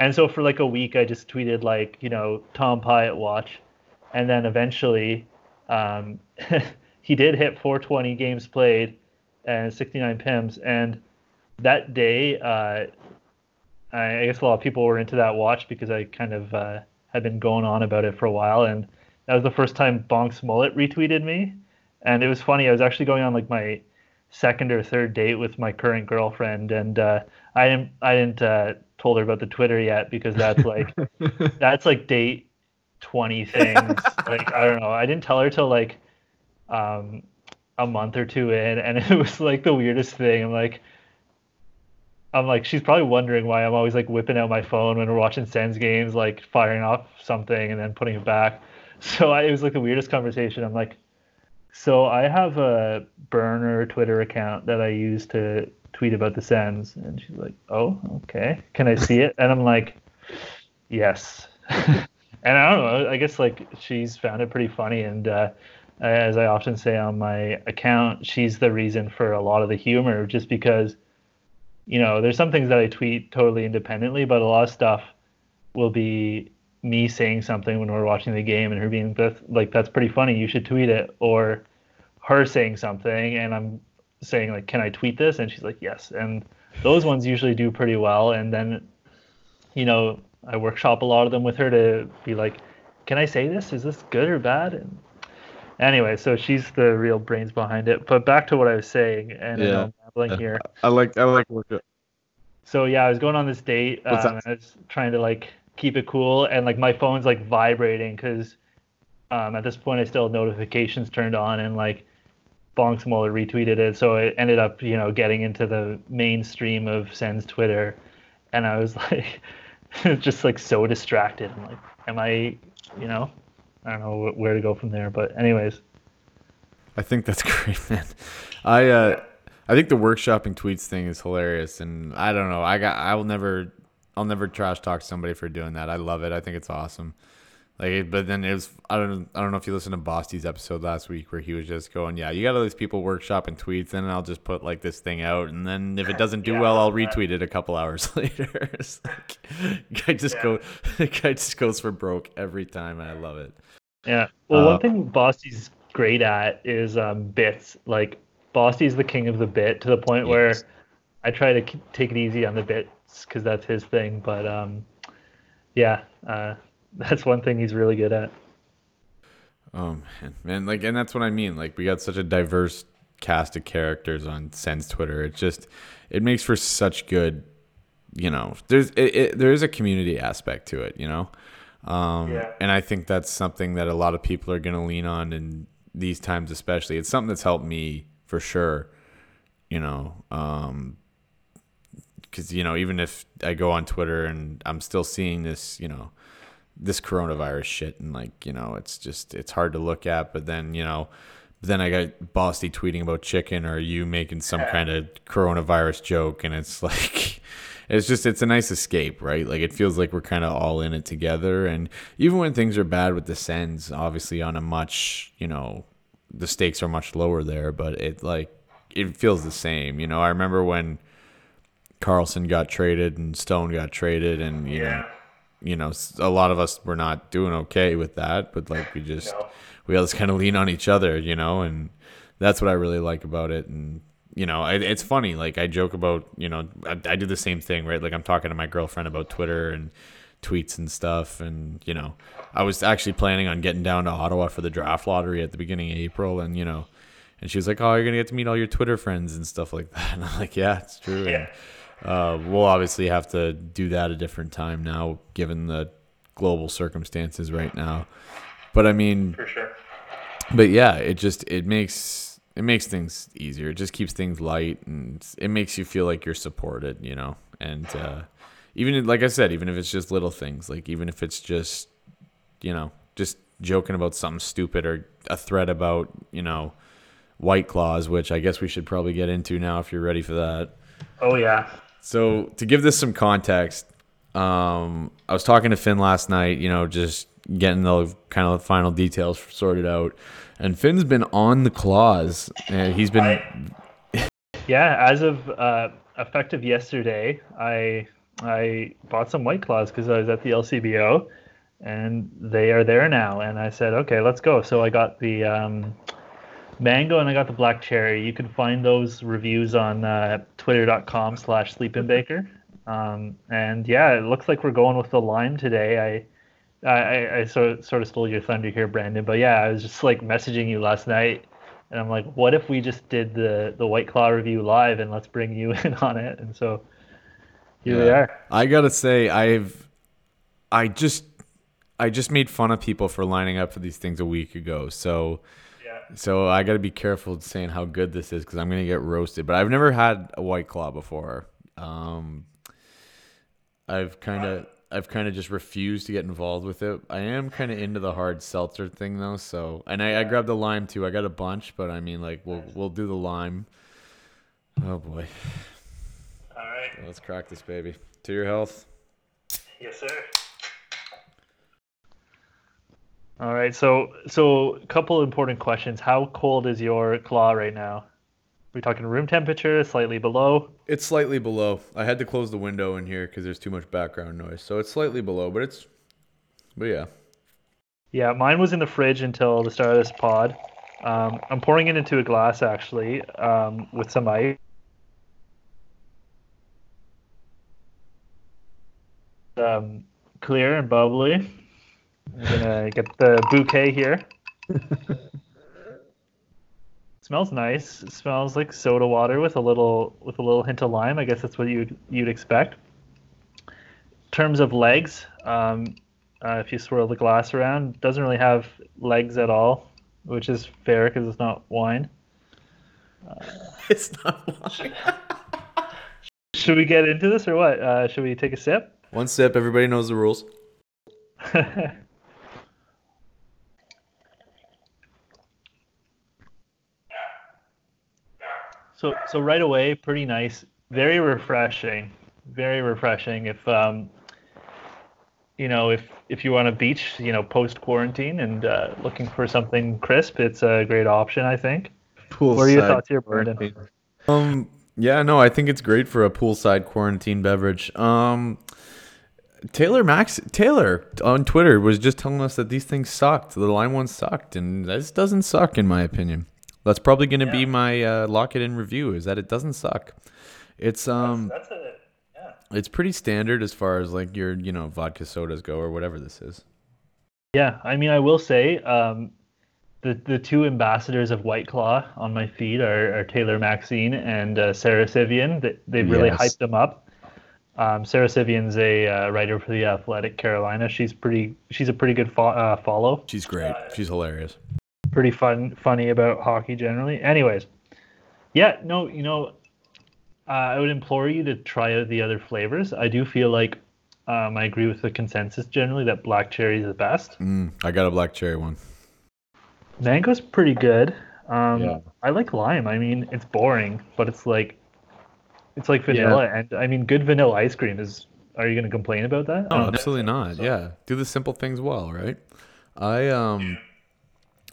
And so for like a week, I just tweeted like, you know, Tom Pyatt watch, and then eventually, um, he did hit 420 games played and 69 PIMS. And that day, uh, I guess a lot of people were into that watch because I kind of uh, had been going on about it for a while, and that was the first time Bonks Mullet retweeted me, and it was funny. I was actually going on like my second or third date with my current girlfriend, and uh, I didn't I didn't uh, told her about the Twitter yet because that's like that's like date twenty things. like I don't know. I didn't tell her till like um, a month or two in, and it was like the weirdest thing. I'm like. I'm like, she's probably wondering why I'm always like whipping out my phone when we're watching Sens games, like firing off something and then putting it back. So I, it was like the weirdest conversation. I'm like, so I have a burner Twitter account that I use to tweet about the Sens, and she's like, "Oh, okay. Can I see it?" And I'm like, "Yes." and I don't know. I guess like she's found it pretty funny, and uh, as I often say on my account, she's the reason for a lot of the humor, just because you know there's some things that I tweet totally independently, but a lot of stuff will be me saying something when we're watching the game and her being like, "That's pretty funny. You should tweet it," or her saying something and I'm saying like, "Can I tweet this?" And she's like, "Yes." And those ones usually do pretty well. And then, you know, I workshop a lot of them with her to be like, can I say this? Is this good or bad? And anyway, so she's the real brains behind it. But back to what I was saying, and Yeah. I'm rambling here. I like I like work. So yeah, I was going on this date. Um? I was trying to like keep it cool, and like my phone's like vibrating because um, at this point I still had notifications turned on, and like Bonks Mullet retweeted it, so it ended up you know getting into the mainstream of Sens Twitter, and I was like just like so distracted. I'm like, am I, you know, I don't know where to go from there. But anyways, I think that's great, man. I uh, I think the workshopping tweets thing is hilarious, and I don't know. I got I will never I'll never trash talk somebody for doing that. I love it. I think it's awesome. Like, it- but then it was I don't I don't know if you listened to Bosty's episode last week where he was just going, yeah, you got all these people workshopping tweets, and I'll just put like this thing out, and then if it doesn't do Yeah, well, I'll retweet it a couple hours later. it's like, guy just Yeah. go, guy just goes for broke every time, I love it. Yeah. Well, Uh, one thing Bosty's great at is um, bits. Like Bosty's the king of the bit to the point where I try to k- take it easy on the bits because that's his thing. But um, yeah, uh, that's one thing he's really good at. Oh man, man, like, and that's what I mean. Like, we got such a diverse cast of characters on Sens Twitter. It just, it makes for such good, you know. There's, it, it, there is a community aspect to it, you know. Um, Yeah. And I think that's something that a lot of people are going to lean on in these times, especially. It's something that's helped me for sure. You know, um, because you know, even if I go on Twitter and I'm still seeing this, you know, this coronavirus shit and like you know it's just it's hard to look at but then you know then i got Bosty tweeting about chicken or you making some kind of coronavirus joke and it's like it's just it's a nice escape right? Like it feels like we're kind of all in it together and even when things are bad with the Sens obviously on a much you know the stakes are much lower there but it like it feels the same you know? I remember when Karlsson got traded and stone got traded and you know you know, a lot of us were not doing okay with that, but like we just we all just kind of lean on each other, you know, and that's what I really like about it. And you know, I, it's funny. Like I joke about, you know, I, I do the same thing, right? Like I'm talking to my girlfriend about Twitter and tweets and stuff, and you know, I was actually planning on getting down to Ottawa for the draft lottery at the beginning of April, and you know. And she was like, "Oh, you're gonna get to meet all your Twitter friends and stuff like that." And I'm like, "Yeah, it's true." And, uh, we'll obviously have to do that a different time now, given the global circumstances right now. But I mean, For sure. but yeah, it just it makes it makes things easier. It just keeps things light, and it makes you feel like you're supported, you know. And uh, even like I said, even if it's just little things, like even if it's just you know just joking about something stupid or a thread about you know white claws, which I guess we should probably get into now if you're ready for that. Oh yeah. So to give this some context, um, I was talking to Finn last night. You know, just getting the kind of final details sorted out, and Finn's been on the claws, and he's been Yeah, as of uh, effective yesterday, I I bought some White Claws because I was at the LCBO, and they are there now. And I said, okay, let's go. So I got the um, mango and I got the black cherry. You can find those reviews on uh, twitter.com slash sleepinbaker. Um, and yeah, it looks like we're going with the lime today. I I, I, sort, sort of stole your thunder here, Brandon. But yeah, I was just like messaging you last night and I'm like, what if we just did the the White Claw review live and let's bring you in on it? And so here we are. I gotta say, I've, I just, I just made fun of people for lining up for these things a week ago. So, Yeah. So I gotta be careful saying how good this is because I'm gonna get roasted. But I've never had a white claw before. Um, I've kind of, I've kind of just refused to get involved with it. I am kind of into the hard seltzer thing though. So, and I, I grabbed the lime too. I got a bunch, but I mean, like, we'll, we'll do the lime. Oh boy, All right. let's crack this baby. To your health. Yes, sir. All right. So so a couple important questions. How cold is your claw right now? we talking room temperature, slightly below? It's slightly below. I had to close the window in here because there's too much background noise. So it's slightly below, but it's, but yeah. Yeah, mine was in the fridge until the start of this pod. Um, I'm pouring it into a glass actually um, with some ice. Um, clear and bubbly. I'm gonna get the bouquet here. smells nice. It smells like soda water with a little with a little hint of lime. I guess that's what you'd you'd expect. In terms of legs, um, uh, if you swirl the glass around, doesn't really have legs at all, which is fair because it's not wine. it's not wine. Should we get into this or what? Uh, should we take a sip? One sip. Everybody knows the rules. So so right away, pretty nice, very refreshing, very refreshing. If um, you know, if if you're on a beach, you know, post quarantine and uh, looking for something crisp, it's a great option, I think. Poolside What are your thoughts here, quarantine. Um. Yeah. No. I think it's great for a poolside quarantine beverage. Um. Taylor Max Taylor on Twitter was just telling us that these things sucked. The lime one sucked, and this doesn't suck in my opinion. That's probably going to be my uh, lock it in review. Is that it doesn't suck. It's um. That's a yeah. It's pretty standard as far as like your you know vodka sodas go or whatever this is. Yeah, I mean, I will say, um, the the two ambassadors of White Claw on my feed are, are Taylor Maxine and uh, Sara Civian. They, they've really Yes. hyped them up. Um, Sara Civian's a uh, writer for the Athletic Carolina. She's pretty. She's a pretty good fo- uh, follow. She's great. She's hilarious. Pretty fun, funny about hockey generally. Anyways, yeah, no, you know, uh, I would implore you to try out the other flavors. I do feel like um, I agree with the consensus generally that black cherry is the best. Mm, I got a black cherry one. Mango's pretty good. Um, Yeah. I like lime. I mean, it's boring, but it's like, it's like vanilla, and I mean, good vanilla ice cream is. Are you going to complain about that? No, don't know. absolutely not. Yeah, do the simple things well, right? I um,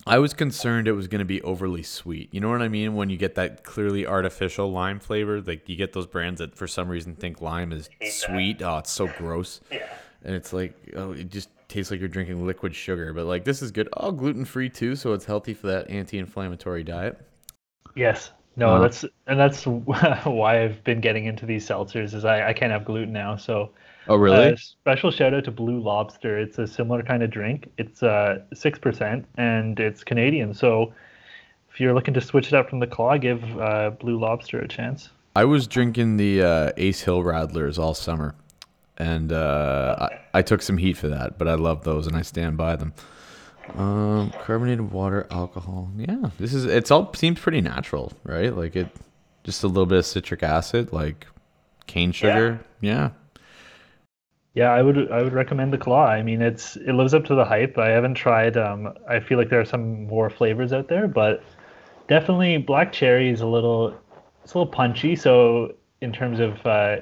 I was concerned it was going to be overly sweet. You know what I mean? When you get that clearly artificial lime flavor, like you get those brands that for some reason think lime is sweet. Oh, it's so gross. Yeah. And it's like, oh, it just tastes like you're drinking liquid sugar. But like this is good. Oh, gluten free too, so it's healthy for that anti-inflammatory diet. Yes. No, Uh-huh. that's and that's why I've been getting into these seltzers. Is I, I can't have gluten now. So Oh, really? uh, special shout out to Blue Lobster. It's a similar kind of drink. It's uh six percent and it's Canadian. So if you're looking to switch it up from the claw, give uh, Blue Lobster a chance. I was drinking the uh, Ace Hill Radlers all summer, and uh, I, I took some heat for that, but I love those and I stand by them. Um, carbonated water, alcohol. Yeah, this is it's all seems pretty natural, right? Like it, just a little bit of citric acid, like cane sugar. Yeah, Yeah, I would I would recommend the claw. I mean, it's it lives up to the hype. I haven't tried. Um, I feel like there are some more flavors out there, but definitely black cherry is a little it's a little punchy. So in terms of uh,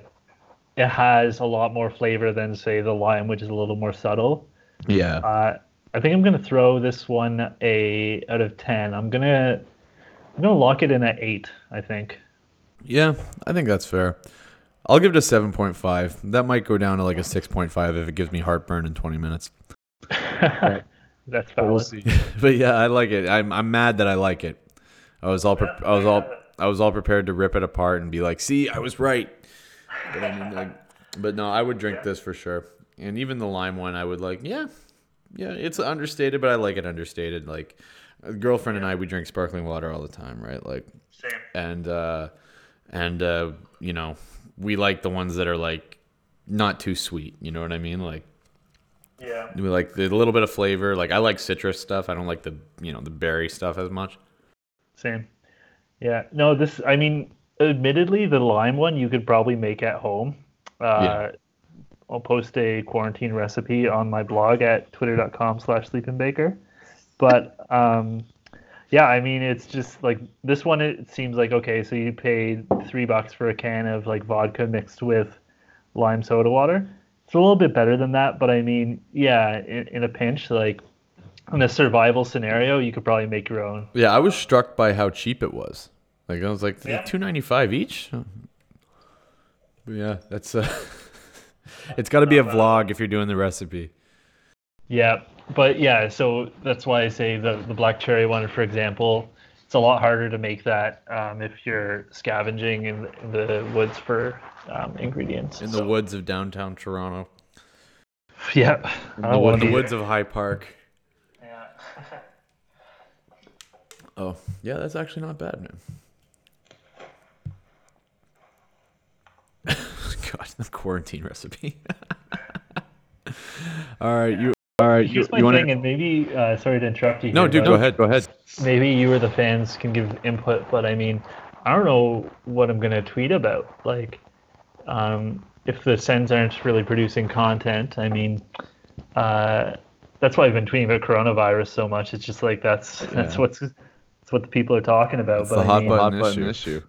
it has a lot more flavor than say the lime, which is a little more subtle. yeah. Uh, I think I'm gonna throw this one a out of ten. I'm gonna I'm gonna lock it in at eight. I think. yeah, I think that's fair. I'll give it a seven point five. That might go down to like a six point five if it gives me heartburn in twenty minutes. That's But we'll see. but yeah, I like it. I'm I'm mad that I like it. I was all pre- I was all I was all prepared to rip it apart and be like, "See, I was right." But I mean, like, but no, I would drink this for sure. And even the lime one, I would like. Yeah, yeah, it's understated, but I like it understated. Like, a girlfriend and I, we drink sparkling water all the time, right? Like, Same. and uh, and uh, you know, we like the ones that are like not too sweet. You know what I mean? Like. Yeah. We like the little bit of flavor. Like I like citrus stuff. I don't like the you know the berry stuff as much. Same. Yeah. No, this, I mean, admittedly, the lime one you could probably make at home. Uh, Yeah. I'll post a quarantine recipe on my blog at twitter.com slash sleepingbaker. But um, yeah, I mean, it's just like this one, it seems like, okay, so you paid three bucks for a can of like vodka mixed with lime soda water. It's a little bit better than that, but I mean, yeah, in, in a pinch, like in a survival scenario, you could probably make your own. Yeah, I was struck by how cheap it was. Like I was like Yeah. two ninety five each. But yeah, that's uh, it's got to be a vlog if you're doing the recipe. Yeah, but yeah, so that's why I say the the black cherry one, for example, it's a lot harder to make that um, if you're scavenging in, the- in the woods for um, ingredients. In the woods of downtown Toronto. Yeah, I don't want the woods of High Park. Yeah. Oh, yeah, that's actually not bad, man. God, the quarantine recipe. all right, you. All right, Here's my thing, and maybe uh, sorry to interrupt you. No, dude, go ahead. Go ahead. Maybe you or the fans can give input, but I mean, I don't know what I'm gonna tweet about. Like, um, if the Sens aren't really producing content, I mean, uh, that's why I've been tweeting about coronavirus so much. It's just like that's that's what's that's what the people are talking about. It's but the I hot mean, button Hot button issue. issue.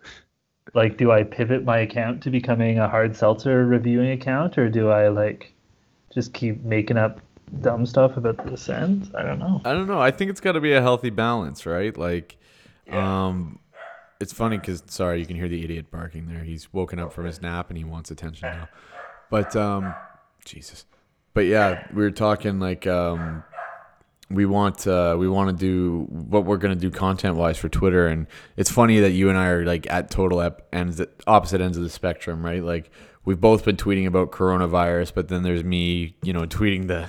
like, do I pivot my account to becoming a hard seltzer reviewing account, or do I like just keep making up dumb stuff about the Sens? I don't know. I don't know. I think it's got to be a healthy balance, right? Like, um, it's funny because sorry, you can hear the idiot barking there. He's woken up from his nap and he wants attention now. But um, Jesus. But yeah, we were talking like um, we want uh, we want to do what we're gonna do content wise for Twitter, and it's funny that you and I are like at total ep- ends, opposite ends of the spectrum, right? Like we've both been tweeting about coronavirus, but then there's me, you know, tweeting the,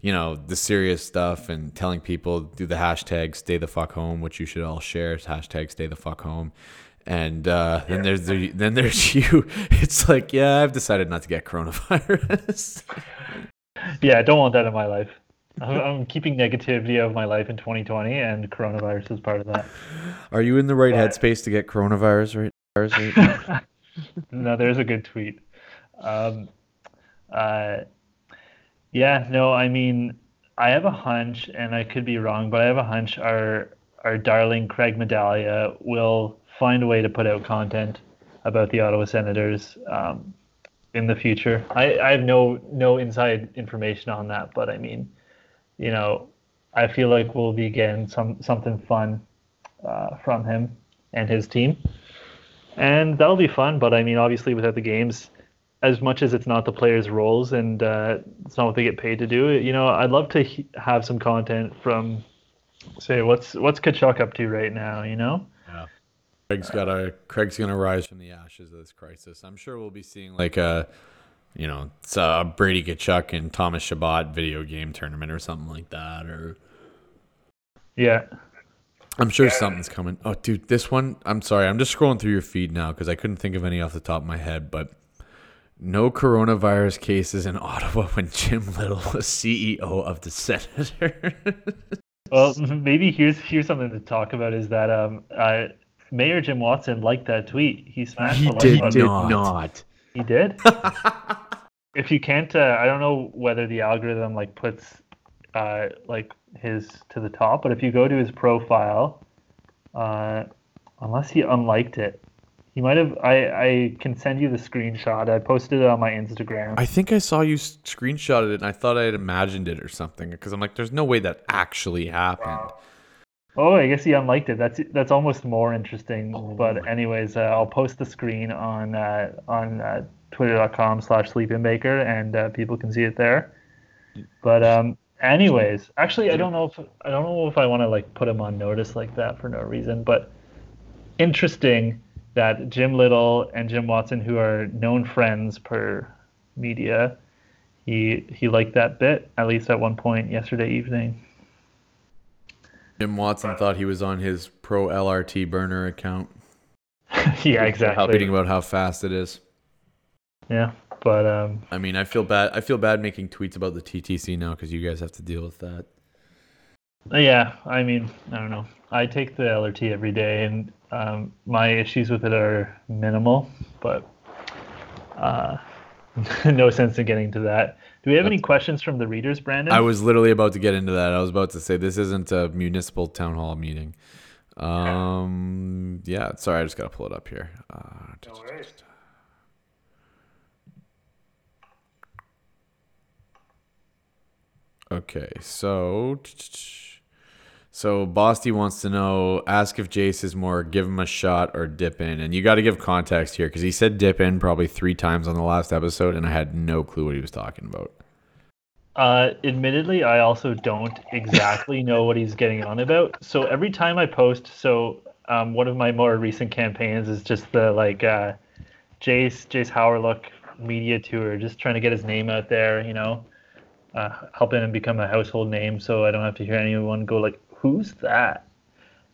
you know, the serious stuff and telling people do the hashtag stay the fuck home, which you should all share. Hashtag stay the fuck home. And uh, then there's the, then there's you. It's like, yeah, I've decided not to get coronavirus. Yeah, I don't want that in my life. I'm, I'm keeping negativity out of my life in 2020, and coronavirus is part of that. Are you in the right But- headspace to get coronavirus right? right now? no, there's a good tweet. Um, uh, yeah, no, I mean, I have a hunch, and I could be wrong, but I have a hunch our our darling Craig Medaglia will find a way to put out content about the Ottawa Senators um, in the future. I, I have no no inside information on that, but I mean, you know, I feel like we'll be getting some something fun uh, from him and his team and that'll be fun. But I mean, obviously, without the games, as much as it's not the players' roles and uh, it's not what they get paid to do, you know, I'd love to he- have some content from, say, what's what's Tkachuk up to right now? You know, Yeah, Craig's got a Craig's gonna rise from the ashes of this crisis. I'm sure we'll be seeing like a, you know, it's a Brady Tkachuk and Thomas Chabot video game tournament or something like that. Or yeah, I'm sure something's coming. Oh, dude, this one. I'm sorry. I'm just scrolling through your feed now because I couldn't think of any off the top of my head. But no coronavirus cases in Ottawa when Jim Little was CEO of the Senator. Well, maybe here's here's something to talk about is that um, uh, Mayor Jim Watson liked that tweet. He smashed He the like did not. not. He did. if you can't, uh, I don't know whether the algorithm like puts uh, like his to the top, but if you go to his profile, uh, unless he unliked it, he might have. I I can send you the screenshot. I posted it on my Instagram. I think I saw you s- screenshotted it, and I thought I had imagined it or something. Because I'm like, there's no way that actually happened. Oh, I guess he unliked it. That's that's almost more interesting. Oh but anyways, uh, I'll post the screen on uh, on uh, twitter.com slash sleepinbaker and uh, people can see it there. But um, anyways, actually, I don't know if I don't know if I want to like put him on notice like that for no reason. But interesting that Jim Little and Jim Watson, who are known friends per media, he he liked that bit at least at one point yesterday evening. Jim Watson thought he was on his pro LRT burner account, yeah, exactly. tweeting about how fast it is. Yeah, but um, I mean, I feel bad. I feel bad making tweets about the TTC now because you guys have to deal with that. yeah, I mean, I don't know. I take the LRT every day, and um, my issues with it are minimal, but uh, no sense in getting to that. Do we have any questions from the readers, Brandon? I was literally about to get into that. I was about to say this isn't a municipal town hall meeting. Um, yeah, sorry, I just gotta pull it up here. Uh, Okay, so so Bosty wants to know, ask if Jayce is more give him a shot or dip in, and you got to give context here because he said dip in probably three times on the last episode, and I had no clue what he was talking about. Uh, admittedly, I also don't exactly know what he's getting on about. So every time I post, so um, one of my more recent campaigns is just the like uh, Jayce Jayce Hawryluk media tour, just trying to get his name out there, you know. uh, helping him become a household name, so I don't have to hear anyone go like, "Who's that?"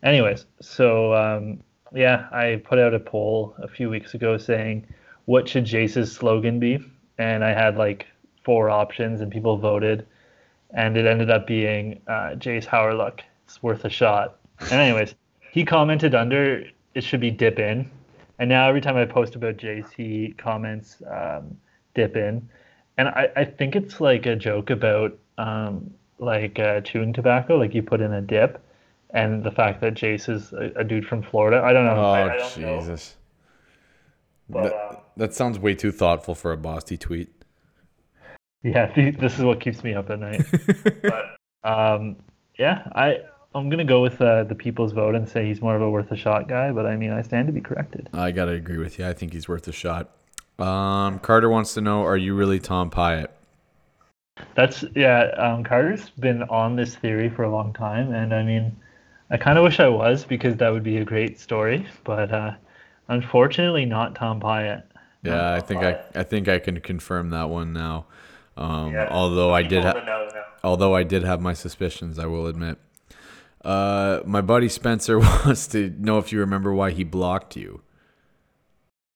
Anyways, so um, yeah, I put out a poll a few weeks ago saying, "What should Jayce's slogan be?" And I had like four options, and people voted, and it ended up being uh, Jayce Hawryluk. It's worth a shot. And anyways, he commented under it should be dip in, and now every time I post about Jayce, he comments um, dip in, and I, I think it's like a joke about um, like uh, chewing tobacco, like you put in a dip, and the fact that Jayce is a, a dude from Florida. I don't know. Oh I, I don't know. Jesus. But, that, uh, that sounds way too thoughtful for a Bosty tweet. Yeah, th- this is what keeps me up at night. but um, yeah, I I'm gonna go with uh, the people's vote and say he's more of a worth a shot guy. But I mean, I stand to be corrected. I gotta agree with you. I think he's worth a shot. Um, Carter wants to know: Are you really Tom Pyatt? That's yeah. Um, Carter's been on this theory for a long time, and I mean, I kind of wish I was because that would be a great story. But uh, unfortunately, not Tom Pyatt. Yeah, I think I I think I can confirm that one now. Um, although I did ha- although I did have my suspicions, I will admit. Uh, my buddy Spencer wants to know if you remember why he blocked you.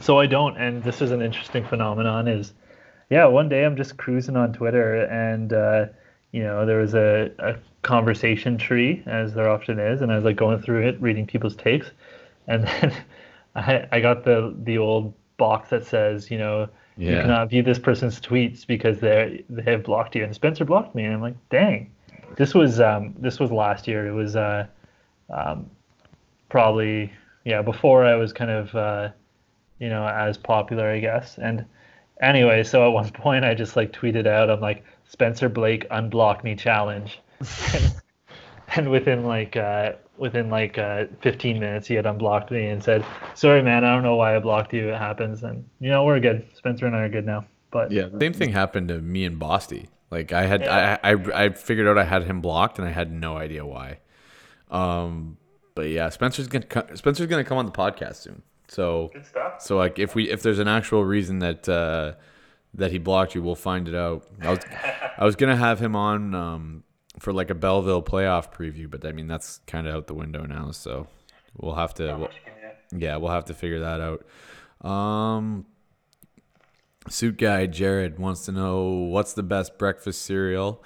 So I don't, and this is an interesting phenomenon. Is yeah, one day I'm just cruising on Twitter, and uh, you know there was a, a conversation tree, as there often is, and I was like going through it, reading people's takes, and then I, I got the the old box that says, you know, you cannot view this person's tweets because they they have blocked you, and Spencer blocked me, and I'm like, dang, this was um this was last year. It was uh um probably yeah before I was kind of uh you know, as popular, I guess. And anyway, so at one point I just like tweeted out, I'm like, Spencer Blake unblock me challenge. and within like uh within like uh 15 minutes he had unblocked me and said, Sorry man, I don't know why I blocked you. It happens and you know, we're good. Spencer and I are good now. But Yeah, same thing happened to me and Bosty. Like I had, I, I, I figured out I had him blocked, and I had no idea why. Um, but yeah, Spencer's gonna, Spencer's gonna come on the podcast soon. So, so like if we, if there's an actual reason that, uh, that he blocked you, we'll find it out. I was, I was gonna have him on, um, for like a Belleville playoff preview, but I mean that's kind of out the window now. So we'll have to, we'll, yeah, we'll have to figure that out. Um, suit guy Jared wants to know what's the best breakfast cereal.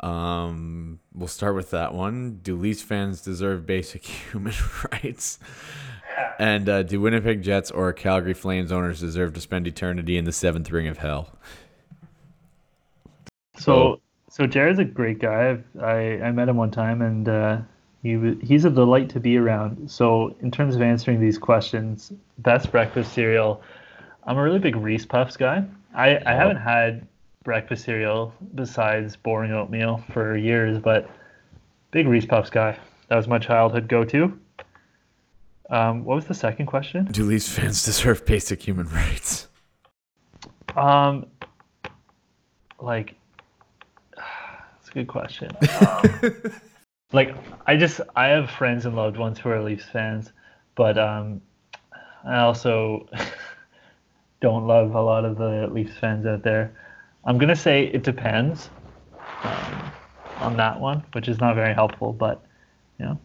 Um, we'll start with that one. Do Leafs fans deserve basic human rights? And uh, do Winnipeg Jets or Calgary Flames owners deserve to spend eternity in the seventh ring of hell? So so Jared's a great guy. I've, I I met him one time and uh, he he's a delight to be around. So in terms of answering these questions, best breakfast cereal, I'm a really big Reese Puffs guy. I I haven't had breakfast cereal besides boring oatmeal for years, but big Reese Puffs guy. That was my childhood go-to. Um, what was the second question? Do Leafs fans deserve basic human rights? Um, like, that's a good question. Um, like, I just I have friends and loved ones who are Leafs fans, but um, I also don't love a lot of the Leafs fans out there. I'm gonna say it depends um, on that one, which is not very helpful, but you know.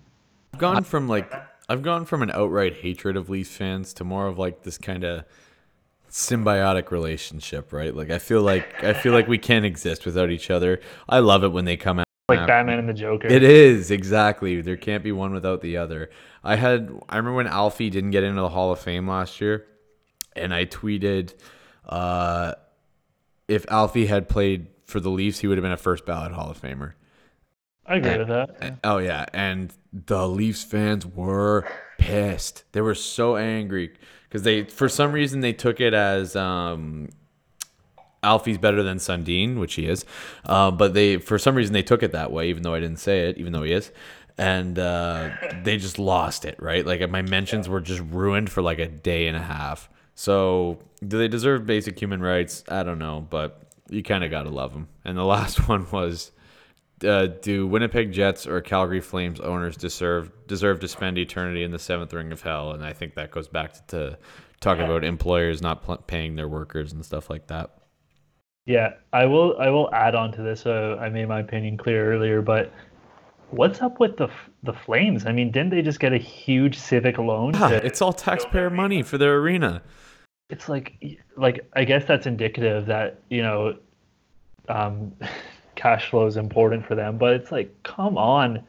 I've gone from like I've gone from an outright hatred of Leafs fans to more of like this kind of symbiotic relationship, right? Like I feel like I feel like we can't exist without each other. I love it when they come out. Like Batman and the Joker. It is exactly. There can't be one without the other. I had I remember when Alfie didn't get into the Hall of Fame last year, and I tweeted, uh, if Alfie had played for the Leafs, he would have been a first ballot Hall of Famer. I agree with that. Oh yeah, and the Leafs fans were pissed. They were so angry because they, for some reason, they took it as um, Alfie's better than Sundin, which he is. Uh, but they, for some reason, they took it that way, even though I didn't say it, even though he is. And uh, they just lost it, right? Like my mentions were just ruined for like a day and a half. So, do they deserve basic human rights? I don't know, but you kind of gotta love them. And the last one was uh, do Winnipeg Jets or Calgary Flames owners deserve deserve to spend eternity in the seventh ring of hell? And I think that goes back to, to talking about employers not pl- paying their workers and stuff like that. Yeah, I will. I will add on to this. Uh, I made my opinion clear earlier, but what's up with the the Flames? I mean, didn't they just get a huge civic loan? Yeah, it's all taxpayer money for their arena. It's like, like I guess that's indicative that you know, um, cash flow is important for them. But it's like, come on,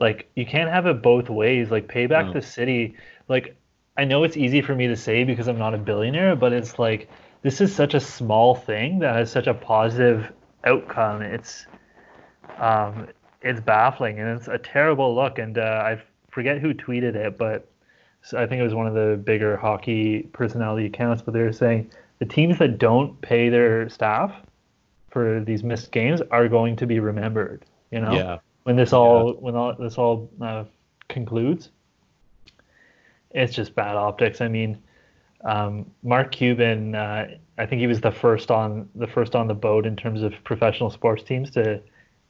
like you can't have it both ways. Like pay back no. the city. Like I know it's easy for me to say because I'm not a billionaire, but it's like this is such a small thing that has such a positive outcome. It's um, it's baffling and it's a terrible look. And uh, I forget who tweeted it, but I think it was one of the bigger hockey personality accounts. But they were saying the teams that don't pay their staff for these missed games are going to be remembered. You know, yeah. when this all yeah. when all this all uh, concludes, it's just bad optics. I mean, um, Mark Cuban, uh, I think he was the first on the first on the boat in terms of professional sports teams to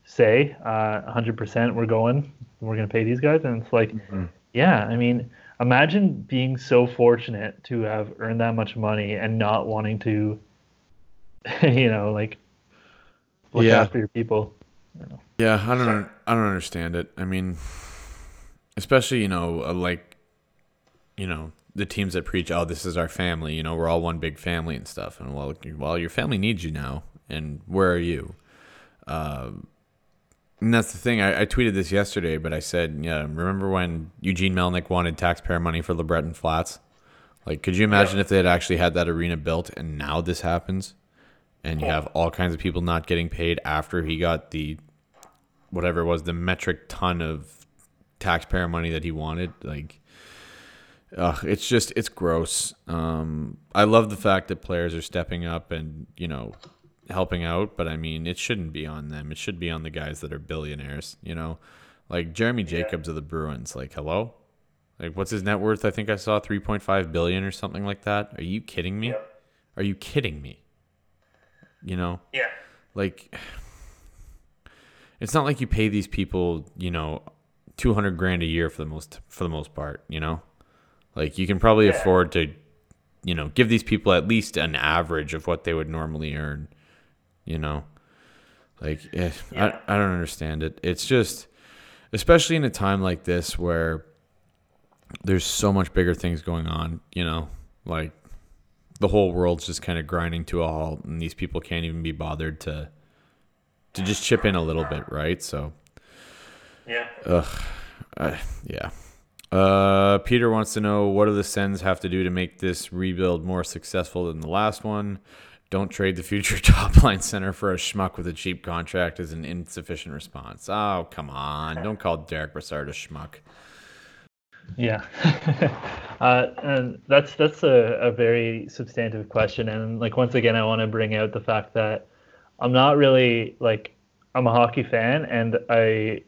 say uh, 100% we're going, we're going to pay these guys, and it's like, mm-hmm. yeah, I mean, imagine being so fortunate to have earned that much money and not wanting to, you know, like look yeah. after your people. Yeah, I don't, I don't understand it. I mean, especially you know, like, you know, the teams that preach, "Oh, this is our family," you know, we're all one big family and stuff. And well, well, your family needs you now, and where are you? Uh, and that's the thing. I, I, tweeted this yesterday, but I said, yeah, remember when Eugene Melnyk wanted taxpayer money for LeBreton Flats? Like, could you imagine yeah. if they had actually had that arena built and now this happens? And you have all kinds of people not getting paid after he got the, whatever it was, the metric ton of taxpayer money that he wanted. Like, uh, it's just it's gross. Um, I love the fact that players are stepping up and you know helping out, but I mean it shouldn't be on them. It should be on the guys that are billionaires. You know, like Jeremy Jacobs yeah. of the Bruins. Like hello, like what's his net worth? I think I saw three point five billion or something like that. Are you kidding me? Are you kidding me? You know? Yeah. Like it's not like you pay these people, you know, two hundred grand a year for the most for the most part. You know. Like you can probably yeah. afford to, you know, give these people at least an average of what they would normally earn. You know, like eh, yeah. I I don't understand it. It's just, especially in a time like this where there's so much bigger things going on. You know, like the whole world's just kind of grinding to a halt, and these people can't even be bothered to to just chip in a little bit, right? So, yeah. Ugh. Uh, yeah. Uh, Peter wants to know what do the Sens have to do to make this rebuild more successful than the last one? Don't trade the future top line center for a schmuck with a cheap contract is an insufficient response. Oh, come on. Don't call Derek Brassard a schmuck. Yeah. uh, and that's that's a, a very substantive question. And like once again I want to bring out the fact that I'm not really like I'm a hockey fan and I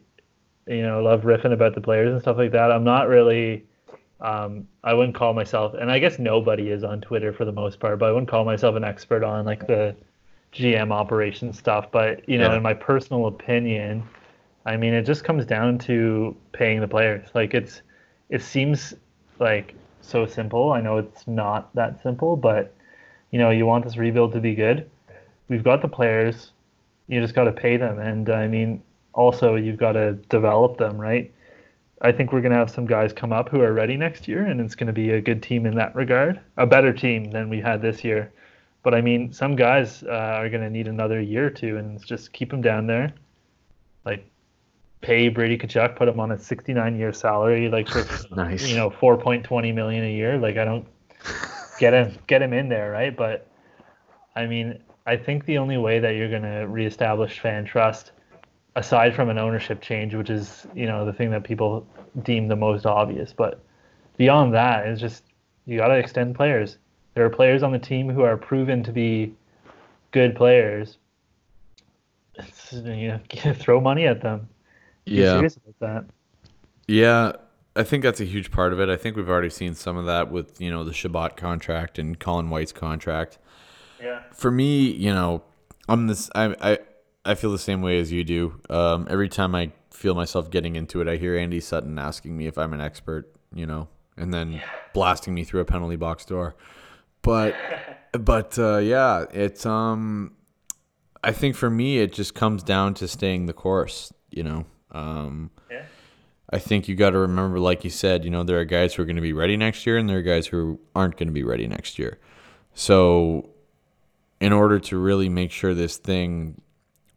you know, love riffing about the players and stuff like that. I'm not really, um, I wouldn't call myself, and I guess nobody is on Twitter for the most part, but I wouldn't call myself an expert on like the GM operation stuff. But you know, yeah. in my personal opinion, I mean, it just comes down to paying the players. Like it's, it seems like so simple. I know it's not that simple, but you know, you want this rebuild to be good. We've got the players. You just got to pay them, and I mean, also you've got to develop them, right? I think we're going to have some guys come up who are ready next year, and it's going to be a good team in that regard, a better team than we had this year. But I mean, some guys uh, are going to need another year or two, and just keep them down there. Like, pay Brady Tkachuk, put him on a 69 year salary, like for nice. you know 4.20 million a year. Like, I don't get him get him in there, right? But I mean, I think the only way that you're going to reestablish fan trust aside from an ownership change, which is you know the thing that people deem the most obvious. But beyond that, it's just you got to extend players. There are players on the team who are proven to be good players. It's, you know, throw money at them. Yeah. Yeah, I think that's a huge part of it. I think we've already seen some of that with you know the Chabot contract and Colin White's contract. Yeah. For me, you know, I'm this. I I I feel the same way as you do. Um, every time I feel myself getting into it, I hear Andy Sutton asking me if I'm an expert, you know, and then blasting me through a penalty box door. But but uh, yeah, it's um, I think for me it just comes down to staying the course. You know, um, Yeah. I think you got to remember, like you said, you know, there are guys who are going to be ready next year, and there are guys who aren't going to be ready next year. So, in order to really make sure this thing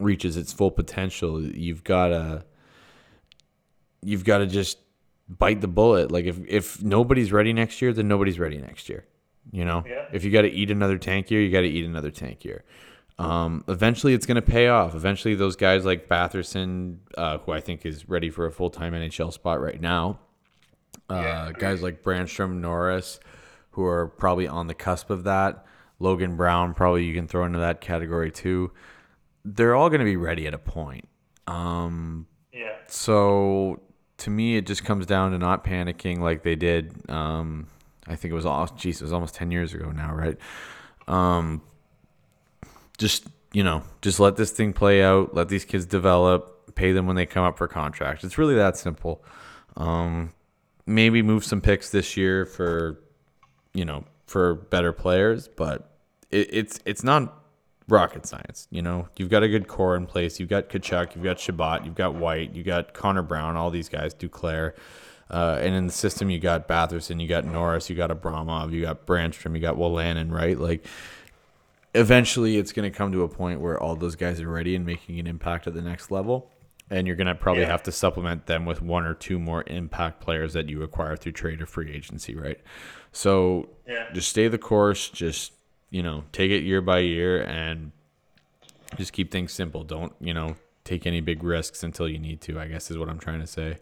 reaches its full potential, you've got to you've got to just bite the bullet. Like if if nobody's ready next year, then nobody's ready next year. You know, Yeah. if you got to eat another tank year, you got to eat another tank year. Um, eventually, it's going to pay off. Eventually, those guys like Batherson, uh, who I think is ready for a full time NHL spot right now, uh, guys like Brannstrom, Norris, who are probably on the cusp of that. Logan Brown, probably you can throw into that category too. They're all going to be ready at a point. Um, Yeah. so to me, it just comes down to not panicking like they did. Um, I think it was all, geez, it was almost 10 years ago now, right? Um, just, you know, just let this thing play out, let these kids develop, pay them when they come up for contract. It's really that simple. Um, maybe move some picks this year for, you know, for better players, but it, it's, it's not rocket science. You know, you've got a good core in place. You've got Tkachuk, you've got Chabot, you've got White, you got Connor Brown, all these guys, Duclair. Uh, and in the system, you got Batherson, you got Norris, you got Abramov, you got Brannstrom, you got Wolanin, right? Like, eventually, it's going to come to a point where all those guys are ready and making an impact at the next level. And you're going to probably Yeah. have to supplement them with one or two more impact players that you acquire through trade or free agency, right? So Yeah. just stay the course. Just you know, take it year by year and just keep things simple. Don't you know take any big risks until you need to. I guess is what I'm trying to say.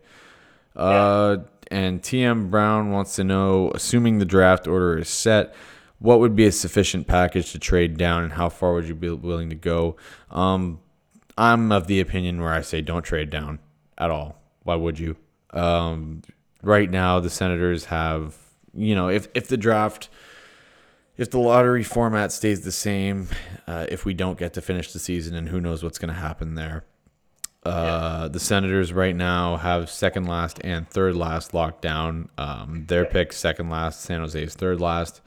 Uh, and TM Brown wants to know, assuming the draft order is set, what would be a sufficient package to trade down, and how far would you be willing to go? Um, I'm of the opinion where I say don't trade down at all. Why would you? Um, right now, the Senators have, you know, if if the draft, if the lottery format stays the same, uh, if we don't get to finish the season, and who knows what's going to happen there. Uh, The Senators right now have second last and third last locked down. Um, their pick second last, San Jose's third last.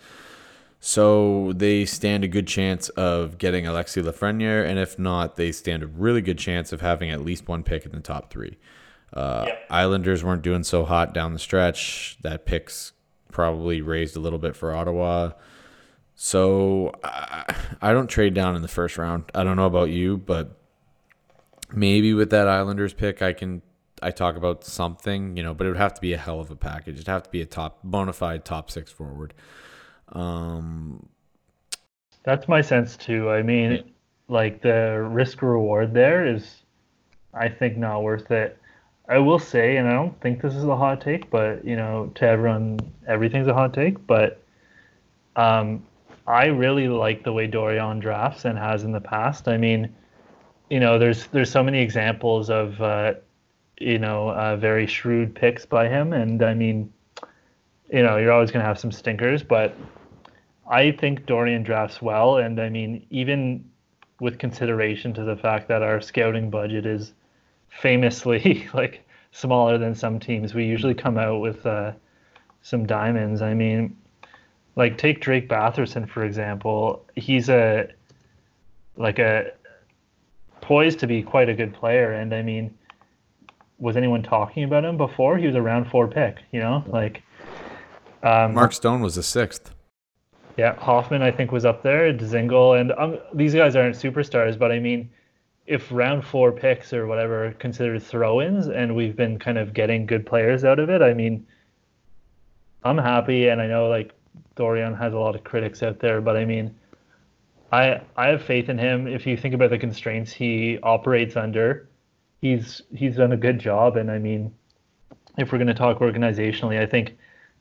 So they stand a good chance of getting Alexi Lafreniere, and if not, they stand a really good chance of having at least one pick in the top three. Uh, Yep. Islanders weren't doing so hot down the stretch. That pick's probably raised a little bit for Ottawa. So I, I don't trade down in the first round. I don't know about you, but maybe with that Islanders pick, I can I talk about something, you know, but it would have to be a hell of a package. It'd have to be a top bona fide top six forward. Um, That's my sense too. I mean, like the risk reward there is, I think, not worth it. I will say, and I don't think this is a hot take, but you know, to everyone, everything's a hot take. But um, I really like the way Dorion drafts and has in the past. I mean, you know, there's there's so many examples of uh, you know uh, very shrewd picks by him, and I mean, you know, you're always gonna have some stinkers, but I think Dorion drafts well, and I mean, even with consideration to the fact that our scouting budget is famously like smaller than some teams, we usually come out with uh, some diamonds. I mean, like take Drake Batherson for example. He's a like a poised to be quite a good player, and I mean, was anyone talking about him before? He was a round four pick, you know, like. Um, Mark Stone was the sixth. Yeah, Hoffman I think was up there, Dzingel, and um, these guys aren't superstars, but I mean, if round four picks or whatever are considered throw-ins, and we've been kind of getting good players out of it, I mean, I'm happy, and I know like Dorion has a lot of critics out there, but I mean, I I have faith in him. If you think about the constraints he operates under, he's he's done a good job, and I mean, if we're going to talk organizationally, I think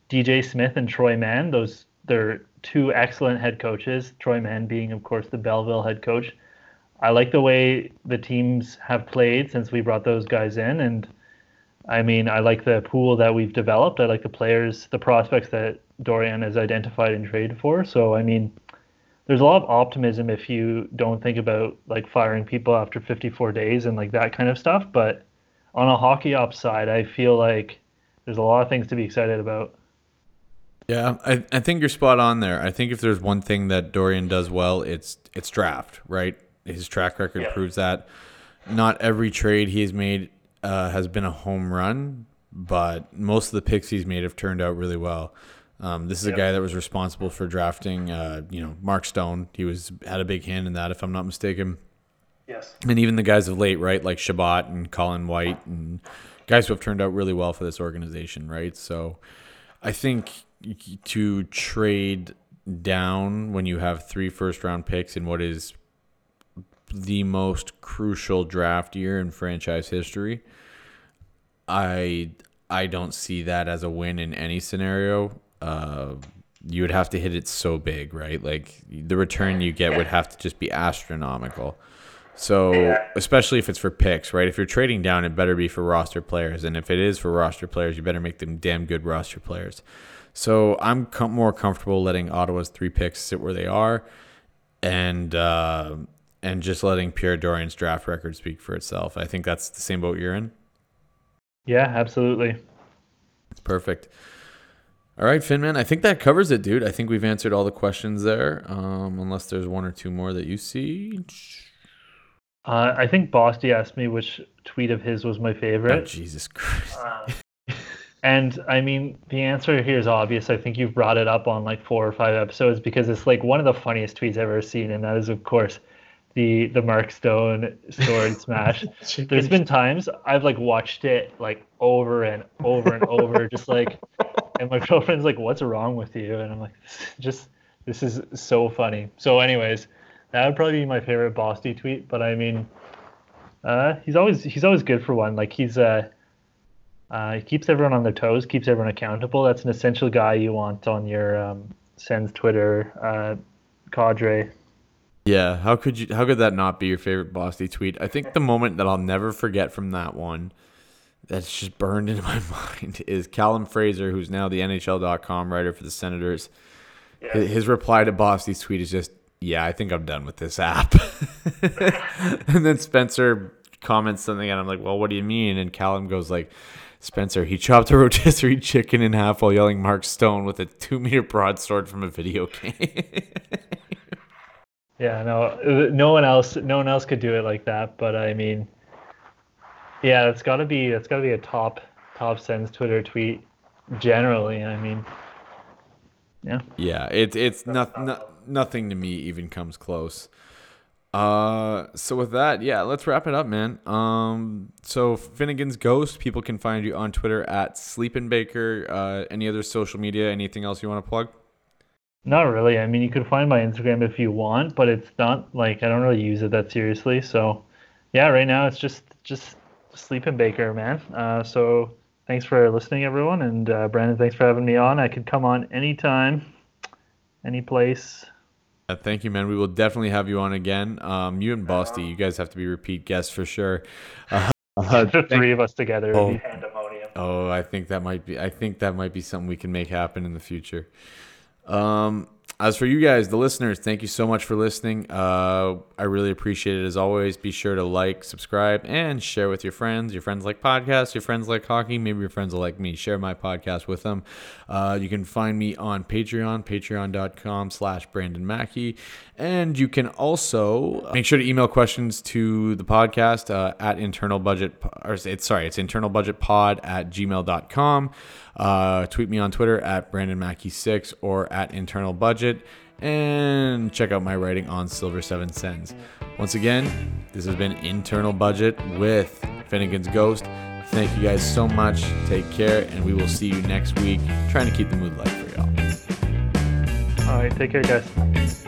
DJ Smith and Troy Mann, those they're two excellent head coaches. Troy Mann being, of course, the Belleville head coach. I like the way the teams have played since we brought those guys in, and I mean, I like the pool that we've developed. I like the players, the prospects that Dorion has identified and traded for. So, I mean, there's a lot of optimism if you don't think about like firing people after 54 days and like that kind of stuff. But on a hockey ops side, I feel like there's a lot of things to be excited about. Yeah, I, I think you're spot on there. I think if there's one thing that Dorion does well, it's it's draft, right? His track record Yeah. proves that. Not every trade he's made uh, has been a home run, but most of the picks he's made have turned out really well. Um, this is a guy that was responsible for drafting, uh, you know, Mark Stone. He was had a big hand in that, if I'm not mistaken. Yes. and even the guys of late, right, like Chabot and Colin White, and guys who have turned out really well for this organization, right? So, I think to trade down when you have three first round picks in what is the most crucial draft year in franchise history, I I don't see that as a win in any scenario. Uh, you would have to hit it so big, right? Like the return you get would have to just be astronomical. So, especially if it's for picks, right? If you're trading down, it better be for roster players, and if it is for roster players, you better make them damn good roster players. So, I'm com- more comfortable letting Ottawa's three picks sit where they are, and uh, and just letting Pierre Dorion's draft record speak for itself. I think that's the same boat you're in. Yeah, absolutely. Perfect. All right, Finman. I think that covers it, dude. I think we've answered all the questions there. Um, unless there's one or two more that you see. Uh, I think Bosty asked me which tweet of his was my Oh, favorite. Jesus Christ. Um, And I mean, the answer here is obvious. I think you've brought it up on like four or five episodes because it's like one of the funniest tweets I've ever seen, and that is of course the the Mark Stone sword smash. There's been times I've like watched it like over and over and over, just like, and my girlfriend's like, "What's wrong with you?" And I'm like, "Just this is so funny." So, anyways, that would probably be my favorite Bosty tweet. But I mean, uh, he's always he's always good for one. Like he's uh, uh, he keeps everyone on their toes, keeps everyone accountable. That's an essential guy you want on your um, Sens Twitter uh, cadre. Yeah, how could you? How could that not be your favorite Bosty tweet? I think the moment that I'll never forget from that one, that's just burned into my mind, is Callum Fraser, who's now the NHL.com writer for the Senators. yeah. His his reply to Bosty's tweet is just, "Yeah, I think I'm done with this app." and then Spencer comments something, and I'm like, "Well, what do you mean?" And Callum goes like. Spencer, he chopped a rotisserie chicken in half while yelling Mark Stone with a two meter broadsword from a video game. Yeah, no, uh, no one else, no one else could do it like that. But I mean, yeah, it's got to be, it's got to be a top, top Sens Twitter tweet. Generally, I mean, yeah. Yeah, it's it's not, not nothing to me even comes close. Uh, so with that, yeah, let's wrap it up, man. Um, so Finnigan's Ghost, people can find you on Twitter at Sleepin' Baker. Uh, any other social media? Anything else you want to plug? Not really. I mean, you can find my Instagram if you want, but it's not like I don't really use it that seriously. So, yeah, right now it's just just sleeping baker, man. Uh, so thanks for listening, everyone, and uh, Brandon, thanks for having me on. I could come on anytime, any place. Uh, thank you, man. We will definitely have you on again. Um, you and Bosty, you guys have to be repeat guests for sure. Uh, the three of us together. would be- Pandemonium. Oh, I think that might be. I think that might be something we can make happen in the future. Um, as for you guys, the listeners, thank you so much for listening. Uh, I really appreciate it as always. Be sure to like, subscribe, and share with your friends. Your friends like podcasts. Your friends like hockey. Maybe your friends will like me. Share my podcast with them. Uh, you can find me on Patreon, patreon.com slash Brandon Mackey. And you can also make sure to email questions to the podcast uh, at internal budget, or it's sorry, it's internal budget pod at gmail.com. Uh, tweet me on Twitter at Brandon Mackey6 or at internal budget. And check out my writing on Silver Seven Sens. Once again, this has been Internal Budget with Finnigan's Ghost. Thank you guys so much. Take care, and we will see you next week. Trying to keep the mood light for y'all. All right, take care, guys.